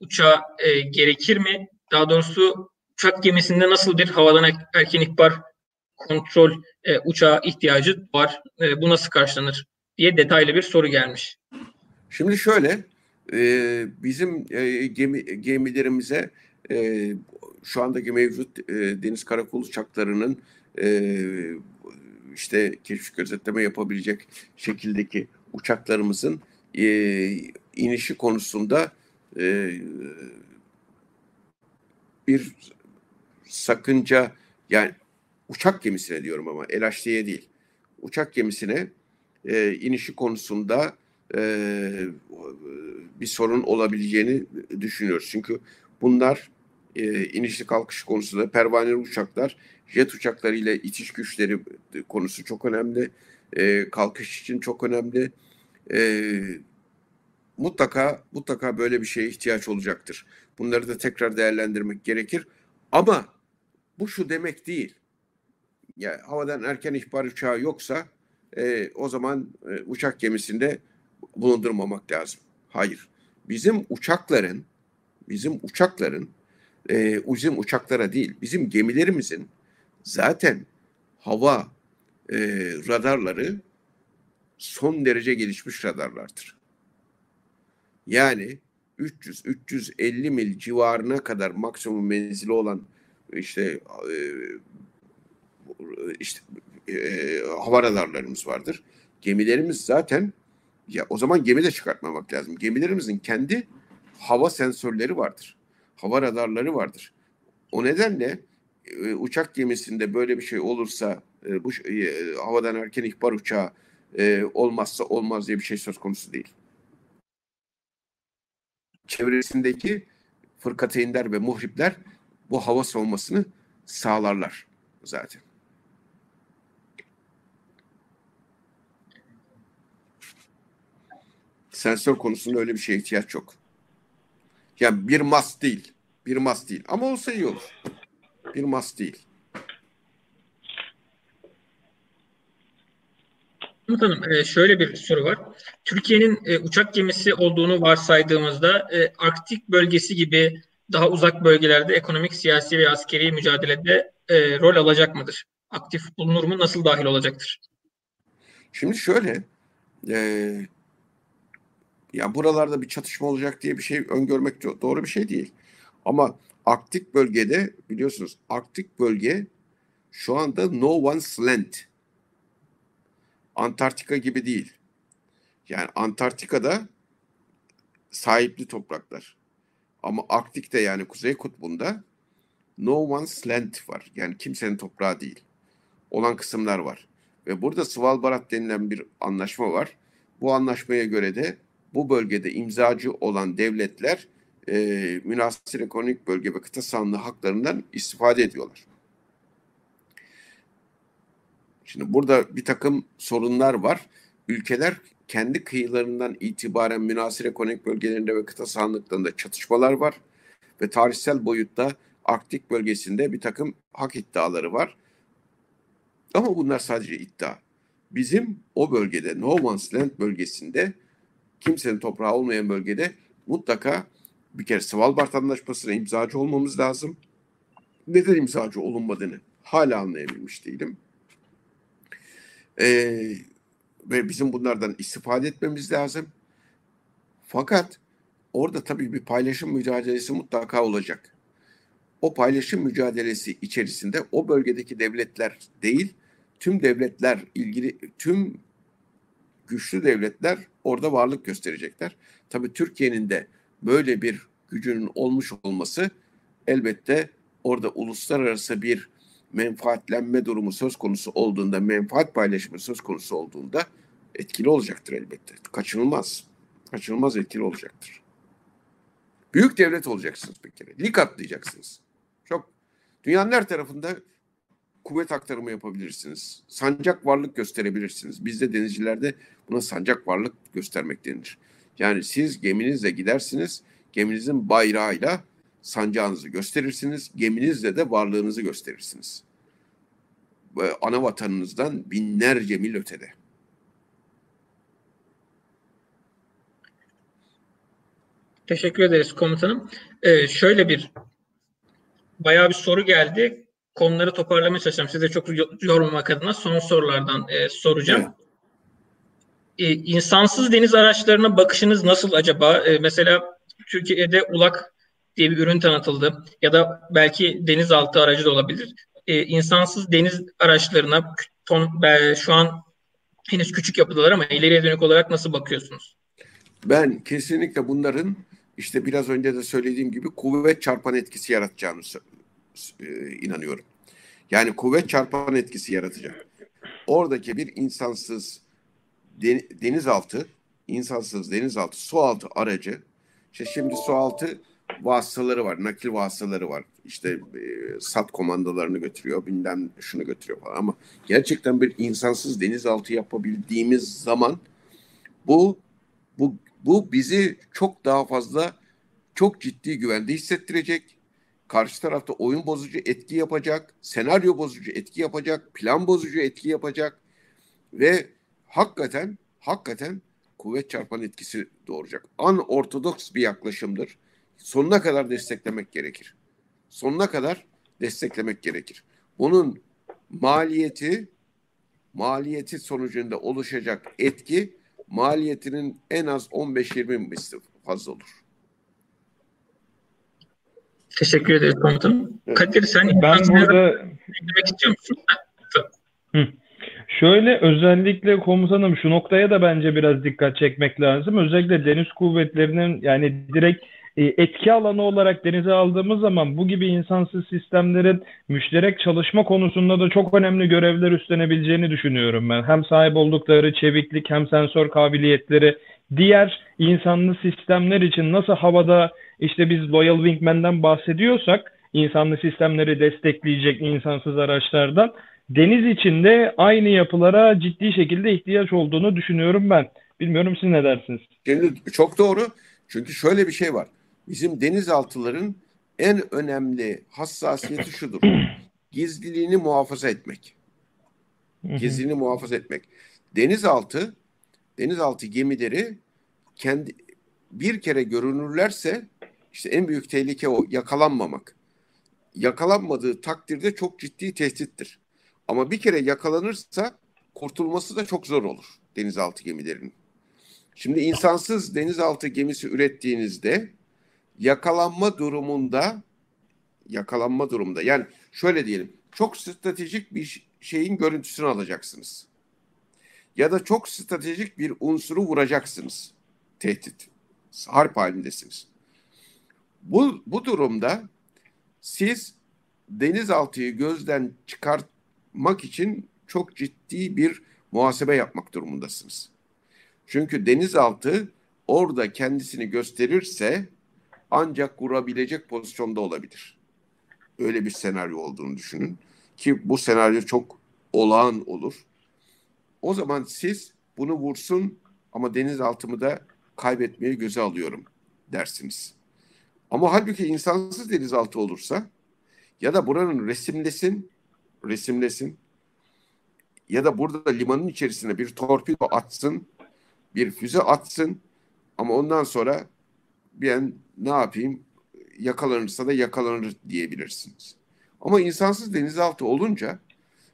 Speaker 1: uçağı e, gerekir mi? Daha doğrusu uçak gemisinde nasıl bir havadan erken ihbar kontrol e, uçağı ihtiyacı var? E, bu nasıl karşılanır? Diye detaylı bir soru gelmiş.
Speaker 2: Şimdi şöyle, e, bizim e, gemi, gemilerimize e, şu andaki mevcut e, deniz karakol uçaklarının e, işte keşif gözetleme yapabilecek şekildeki uçaklarımızın e, inişi konusunda e, bir sakınca yani uçak gemisine diyorum ama LHD'ye değil. Uçak gemisine e, inişi konusunda e, bir sorun olabileceğini düşünüyoruz. Çünkü bunlar e, inişli kalkış konusunda pervaneli uçaklar, jet uçakları ile itiş güçleri konusu çok önemli. E, kalkış için çok önemli. E, mutlaka mutlaka böyle bir şeye ihtiyaç olacaktır. Bunları da tekrar değerlendirmek gerekir. Ama bu şu demek değil. Ya havadan erken ihbar uçağı yoksa e, o zaman e, uçak gemisinde bulundurmamak lazım. Hayır. Bizim uçakların bizim uçakların e, bizim uçaklara değil bizim gemilerimizin zaten hava e, radarları son derece gelişmiş radarlardır. Yani 300-350 mil civarına kadar maksimum menzili olan işte e, işte e, hava radarlarımız vardır. Gemilerimiz zaten ya o zaman gemi de çıkartmamak lazım. Gemilerimizin kendi hava sensörleri vardır. Hava radarları vardır. O nedenle e, uçak gemisinde böyle bir şey olursa e, bu e, havadan erken ihbar uçağı e, olmazsa olmaz diye bir şey söz konusu değil. Çevresindeki fırkateynler ve muhripler bu hava savunmasını sağlarlar zaten. Sensör konusunda öyle bir şeye ihtiyaç yok. Yani bir mas değil. Bir mas değil. Ama olsa iyi olur. Bir mas değil.
Speaker 1: Komutanım e, şöyle bir soru var. Türkiye'nin e, uçak gemisi olduğunu varsaydığımızda e, Arktik bölgesi gibi daha uzak bölgelerde ekonomik, siyasi ve askeri mücadelede rol alacak mıdır? Aktif bulunur mu? Nasıl dahil olacaktır?
Speaker 2: Şimdi şöyle, e, ya buralarda bir çatışma olacak diye bir şey öngörmek doğru bir şey değil. Ama Arktik bölgede biliyorsunuz Arktik bölge şu anda no one's land. Antarktika gibi değil. Yani Antarktika'da sahipli topraklar. Ama Arktik'te yani Kuzey Kutbu'nda no one's land var. Yani kimsenin toprağı değil. Olan kısımlar var. Ve burada Svalbard denilen bir anlaşma var. Bu anlaşmaya göre de bu bölgede imzacı olan devletler e, münasır ekonomik bölge ve kıta sahanlığı haklarından istifade ediyorlar. Şimdi burada bir takım sorunlar var. Ülkeler kendi kıyılarından itibaren münasır ekonomik bölgelerinde ve kıta sahanlıklarında çatışmalar var. Ve tarihsel boyutta Arktik bölgesinde bir takım hak iddiaları var. Ama bunlar sadece iddia. Bizim o bölgede, No Man's Land bölgesinde, kimsenin toprağı olmayan bölgede mutlaka bir kere Svalbard Anlaşması'na imzacı olmamız lazım. Neden imzacı olunmadığını hala anlayabilmiş değilim. Ee, ve bizim bunlardan istifade etmemiz lazım. Fakat orada tabii bir paylaşım mücadelesi mutlaka olacak. O paylaşım mücadelesi içerisinde o bölgedeki devletler değil, tüm devletler ilgili tüm güçlü devletler orada varlık gösterecekler. Tabii Türkiye'nin de böyle bir gücünün olmuş olması elbette orada uluslararası bir menfaatlenme durumu söz konusu olduğunda, menfaat paylaşımı söz konusu olduğunda etkili olacaktır elbette. Kaçınılmaz. Kaçınılmaz etkili olacaktır. Büyük devlet olacaksınız bir kere. Lig atlayacaksınız. Çok dünyanın her tarafında kuvvet aktarımı yapabilirsiniz. Sancak varlık gösterebilirsiniz. Bizde denizcilerde buna sancak varlık göstermek denir. Yani siz geminizle gidersiniz, geminizin bayrağıyla sancağınızı gösterirsiniz, geminizle de varlığınızı gösterirsiniz. Ana vatanınızdan binlerce mil ötede.
Speaker 1: Teşekkür ederiz komutanım. Ee, şöyle bir bayağı bir soru geldi. Konuları toparlamaya çalışacağım. Size çok yormamak adına son sorulardan e, soracağım. Evet. Ee, insansız deniz araçlarına bakışınız nasıl acaba? Ee, mesela Türkiye'de ULAK diye bir ürün tanıtıldı ya da belki denizaltı aracı da olabilir. Ee, insansız deniz araçlarına ton, şu an henüz küçük yapıdalar ama ileriye dönük olarak nasıl bakıyorsunuz?
Speaker 2: Ben kesinlikle bunların işte biraz önce de söylediğim gibi kuvvet çarpan etkisi yaratacağını e, inanıyorum. Yani kuvvet çarpan etkisi yaratacak. Oradaki bir insansız denizaltı, insansız denizaltı, sualtı aracı, işte şimdi sualtı vasıtaları var, nakil vasıtaları var. İşte e, sat komandolarını götürüyor, bilmem şunu götürüyor falan. Ama gerçekten bir insansız denizaltı yapabildiğimiz zaman bu bu bu bizi çok daha fazla çok ciddi güvende hissettirecek. Karşı tarafta oyun bozucu etki yapacak, senaryo bozucu etki yapacak, plan bozucu etki yapacak ve hakikaten hakikaten kuvvet çarpan etkisi doğuracak. An ortodoks bir yaklaşımdır. Sonuna kadar desteklemek gerekir. Sonuna kadar desteklemek gerekir. Bunun maliyeti maliyeti sonucunda oluşacak etki maliyetinin en az 15-20 misli fazla olur.
Speaker 1: Teşekkür ederiz komutanım. Kadir sen
Speaker 3: ben burada eklemek istiyor musun? Hı. Şöyle özellikle komutanım şu noktaya da bence biraz dikkat çekmek lazım. Özellikle deniz kuvvetlerinin yani direkt e, etki alanı olarak denize aldığımız zaman bu gibi insansız sistemlerin müşterek çalışma konusunda da çok önemli görevler üstlenebileceğini düşünüyorum ben. Hem sahip oldukları çeviklik hem sensör kabiliyetleri diğer insanlı sistemler için nasıl havada işte biz Loyal Wingman'den bahsediyorsak insanlı sistemleri destekleyecek insansız araçlardan deniz içinde aynı yapılara ciddi şekilde ihtiyaç olduğunu düşünüyorum ben. Bilmiyorum siz ne dersiniz?
Speaker 2: Şimdi çok doğru. Çünkü şöyle bir şey var. Bizim denizaltıların en önemli hassasiyeti şudur. Gizliliğini muhafaza etmek. Gizliliğini muhafaza etmek. Denizaltı denizaltı gemileri kendi bir kere görünürlerse İşte en büyük tehlike o yakalanmamak. Yakalanmadığı takdirde çok ciddi tehdittir. Ama bir kere yakalanırsa kurtulması da çok zor olur denizaltı gemilerinin. Şimdi insansız denizaltı gemisi ürettiğinizde yakalanma durumunda yakalanma durumunda yani şöyle diyelim çok stratejik bir şeyin görüntüsünü alacaksınız. Ya da çok stratejik bir unsuru vuracaksınız. Tehdit. Harp halindesiniz. Bu, bu durumda siz denizaltıyı gözden çıkartmak için çok ciddi bir muhasebe yapmak durumundasınız. Çünkü denizaltı orada kendisini gösterirse ancak vurabilecek pozisyonda olabilir. Öyle bir senaryo olduğunu düşünün ki bu senaryo çok olağan olur. O zaman siz bunu vursun ama denizaltımı da kaybetmeyi göze alıyorum dersiniz. Ama halbuki insansız denizaltı olursa ya da buranın resimlesin, resimlesin ya da burada limanın içerisine bir torpido atsın, bir füze atsın ama ondan sonra ben ne yapayım yakalanırsa da yakalanır diyebilirsiniz. Ama insansız denizaltı olunca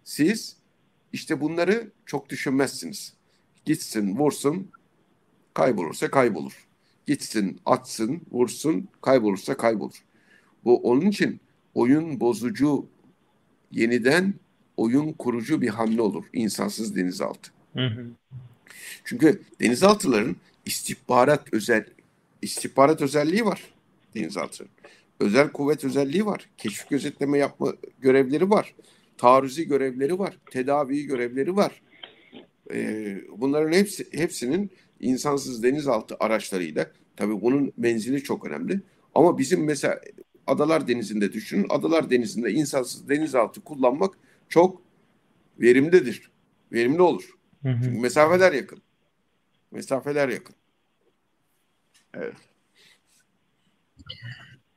Speaker 2: siz işte bunları çok düşünmezsiniz. Gitsin, vursun, kaybolursa kaybolur. Gitsin, atsın, vursun, kaybolursa kaybolur. Bu onun için oyun bozucu, yeniden oyun kurucu bir hamle olur insansız denizaltı. Hı hı. Çünkü denizaltıların istihbarat özel istihbarat özelliği var denizaltıların. Özel kuvvet özelliği var. Keşif gözetleme yapma görevleri var. Taarruzi görevleri var. Tedavi görevleri var. Ee, bunların hepsi hepsinin insansız denizaltı araçlarıyla tabii bunun menzili çok önemli. Ama bizim mesela Adalar Denizi'nde düşünün. Adalar Denizi'nde insansız denizaltı kullanmak çok verimlidir. Verimli olur. Hı hı. Çünkü mesafeler yakın. Mesafeler yakın. Evet.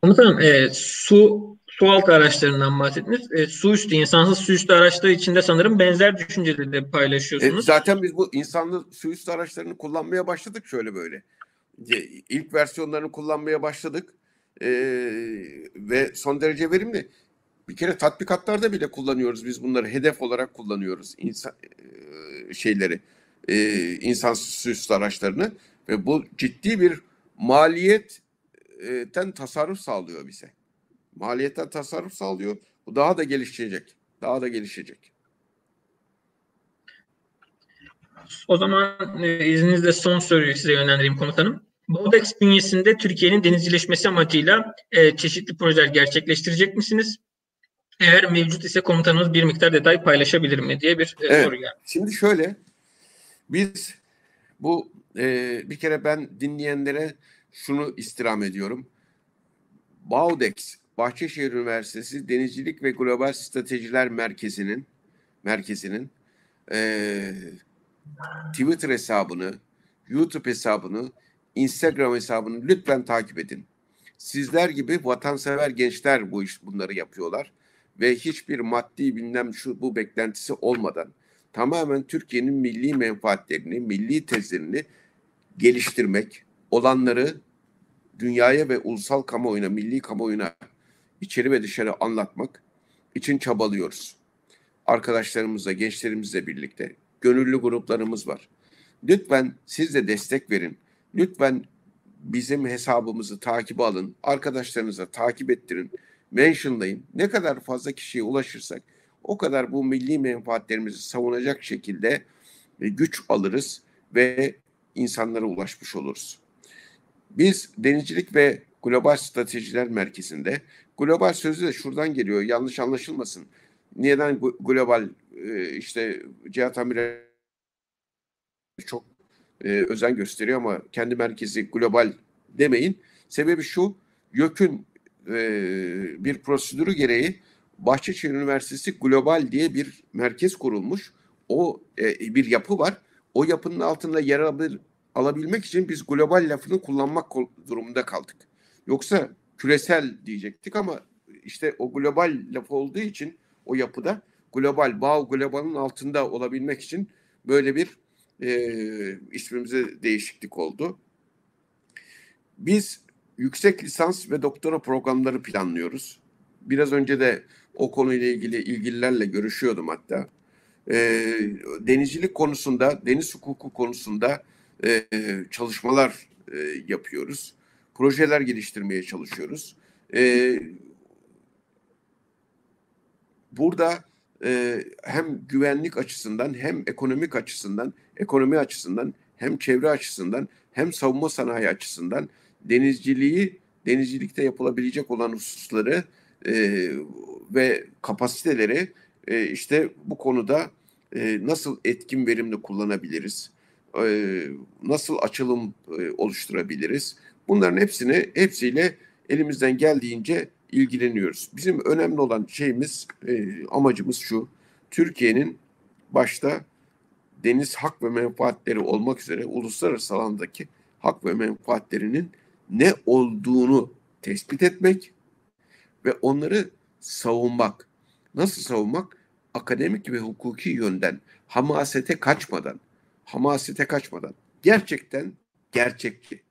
Speaker 1: Komutanım e, su su altı araçlarından bahsettiniz. E, su üstü, insansız su üstü araçları içinde sanırım benzer düşünceleri de paylaşıyorsunuz.
Speaker 2: E, zaten biz bu insanlı su üstü araçlarını kullanmaya başladık şöyle böyle. İlk versiyonlarını kullanmaya başladık. E, ve son derece verimli. Bir kere tatbikatlarda bile kullanıyoruz biz bunları hedef olarak kullanıyoruz insan e, şeyleri e, insansız su üstü araçlarını ve bu ciddi bir maliyet maliyetten tasarruf sağlıyor bize. Maliyetten tasarruf sağlıyor. Bu daha da gelişecek. Daha da gelişecek.
Speaker 1: O zaman e, izninizle son soruyu size yönlendireyim komutanım. Bodex bünyesinde Türkiye'nin denizcileşmesi amacıyla e, çeşitli projeler gerçekleştirecek misiniz? Eğer mevcut ise komutanımız bir miktar detay paylaşabilir mi diye bir e, evet. soru geldi.
Speaker 2: Şimdi şöyle, biz bu e, bir kere ben dinleyenlere şunu istirham ediyorum. Baudex, Bahçeşehir Üniversitesi Denizcilik ve Global Stratejiler Merkezi'nin merkezinin e, Twitter hesabını, YouTube hesabını, Instagram hesabını lütfen takip edin. Sizler gibi vatansever gençler bu iş bunları yapıyorlar ve hiçbir maddi bilmem şu bu beklentisi olmadan tamamen Türkiye'nin milli menfaatlerini, milli tezlerini geliştirmek, olanları dünyaya ve ulusal kamuoyuna, milli kamuoyuna içeri ve dışarı anlatmak için çabalıyoruz. Arkadaşlarımızla, gençlerimizle birlikte gönüllü gruplarımız var. Lütfen siz de destek verin. Lütfen bizim hesabımızı takip alın. Arkadaşlarınıza takip ettirin. Mentionlayın. Ne kadar fazla kişiye ulaşırsak o kadar bu milli menfaatlerimizi savunacak şekilde güç alırız ve insanlara ulaşmış oluruz. Biz Denizcilik ve Global Stratejiler Merkezi'nde global sözü de şuradan geliyor yanlış anlaşılmasın. Neden global e, işte Cihat Amiral çok e, özen gösteriyor ama kendi merkezi global demeyin. Sebebi şu YÖK'ün e, bir prosedürü gereği Bahçeşehir Üniversitesi Global diye bir merkez kurulmuş. O bir yapı var. O yapının altında yer alabilmek için biz global lafını kullanmak durumunda kaldık. Yoksa küresel diyecektik ama işte o global laf olduğu için o yapıda global, bağ globalın altında olabilmek için böyle bir e, ismimize değişiklik oldu. Biz yüksek lisans ve doktora programları planlıyoruz. Biraz önce de o konuyla ilgili ilgililerle görüşüyordum hatta. E, denizcilik konusunda, deniz hukuku konusunda e, çalışmalar e, yapıyoruz. Projeler geliştirmeye çalışıyoruz. E, burada e, hem güvenlik açısından hem ekonomik açısından, ekonomi açısından hem çevre açısından hem savunma sanayi açısından denizciliği, denizcilikte yapılabilecek olan hususları e, ve kapasiteleri e, işte bu konuda e, nasıl etkin verimli kullanabiliriz, e, nasıl açılım e, oluşturabiliriz. Bunların hepsini hepsiyle elimizden geldiğince ilgileniyoruz. Bizim önemli olan şeyimiz, e, amacımız şu. Türkiye'nin başta deniz hak ve menfaatleri olmak üzere uluslararası alandaki hak ve menfaatlerinin ne olduğunu tespit etmek ve onları savunmak. Nasıl savunmak? Akademik ve hukuki yönden hamasete kaçmadan, hamasete kaçmadan gerçekten gerçekçi,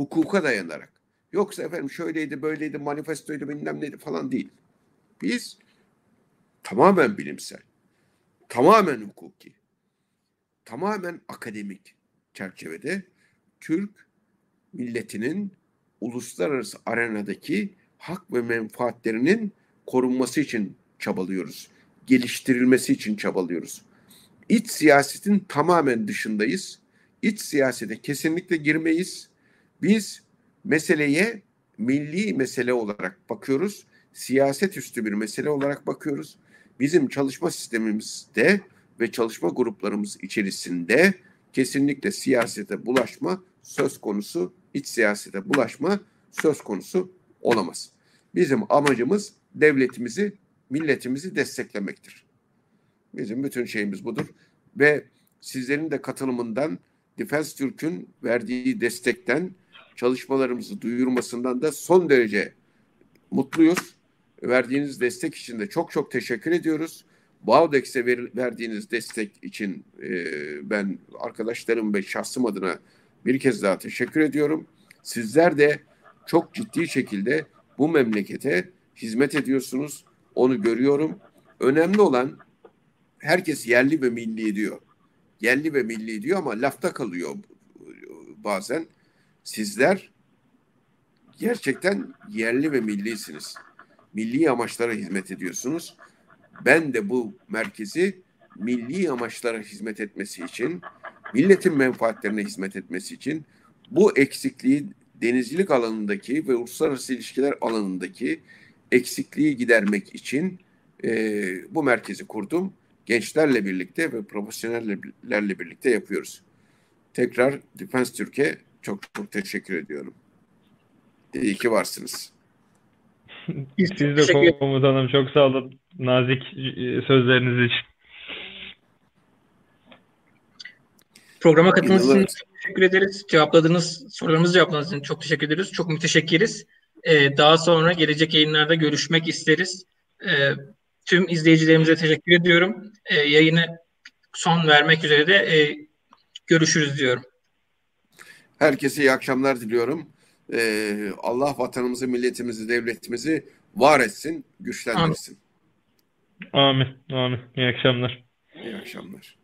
Speaker 2: hukuka dayanarak. Yoksa efendim şöyleydi, böyleydi, manifestoydu, bilmem neydi falan değil. Biz tamamen bilimsel, tamamen hukuki, tamamen akademik çerçevede Türk milletinin uluslararası arenadaki hak ve menfaatlerinin korunması için çabalıyoruz. Geliştirilmesi için çabalıyoruz. İç siyasetin tamamen dışındayız. İç siyasete kesinlikle girmeyiz. Biz meseleye milli mesele olarak bakıyoruz. Siyaset üstü bir mesele olarak bakıyoruz. Bizim çalışma sistemimizde ve çalışma gruplarımız içerisinde kesinlikle siyasete bulaşma söz konusu, iç siyasete bulaşma söz konusu olamaz. Bizim amacımız devletimizi, milletimizi desteklemektir. Bizim bütün şeyimiz budur ve sizlerin de katılımından Defense Türk'ün verdiği destekten çalışmalarımızı duyurmasından da son derece mutluyuz. Verdiğiniz destek için de çok çok teşekkür ediyoruz. Baudex'e ver, verdiğiniz destek için e, ben arkadaşlarım ve şahsım adına bir kez daha teşekkür ediyorum. Sizler de çok ciddi şekilde bu memlekete hizmet ediyorsunuz. Onu görüyorum. Önemli olan herkes yerli ve milli diyor. Yerli ve milli diyor ama lafta kalıyor bazen. Sizler gerçekten yerli ve millisiniz. Milli amaçlara hizmet ediyorsunuz. Ben de bu merkezi milli amaçlara hizmet etmesi için, milletin menfaatlerine hizmet etmesi için bu eksikliği denizcilik alanındaki ve uluslararası ilişkiler alanındaki eksikliği gidermek için e, bu merkezi kurdum. Gençlerle birlikte ve profesyonellerle birlikte yapıyoruz. Tekrar Defense Türkiye çok çok teşekkür ediyorum. İyi ki varsınız.
Speaker 3: Siz de komutanım çok sağ olun nazik e, sözleriniz için.
Speaker 1: Programa katıldığınız için teşekkür ederiz. Cevapladığınız sorularımızı cevapladığınız için çok teşekkür ederiz. Çok müteşekkiriz. Ee, daha sonra gelecek yayınlarda görüşmek isteriz. Ee, tüm izleyicilerimize teşekkür ediyorum. Ee, yayını son vermek üzere de e, görüşürüz diyorum.
Speaker 2: Herkese iyi akşamlar diliyorum. Ee, Allah vatanımızı, milletimizi, devletimizi var etsin, güçlendirsin.
Speaker 3: Amin. Amin. Amin. İyi akşamlar.
Speaker 2: İyi akşamlar.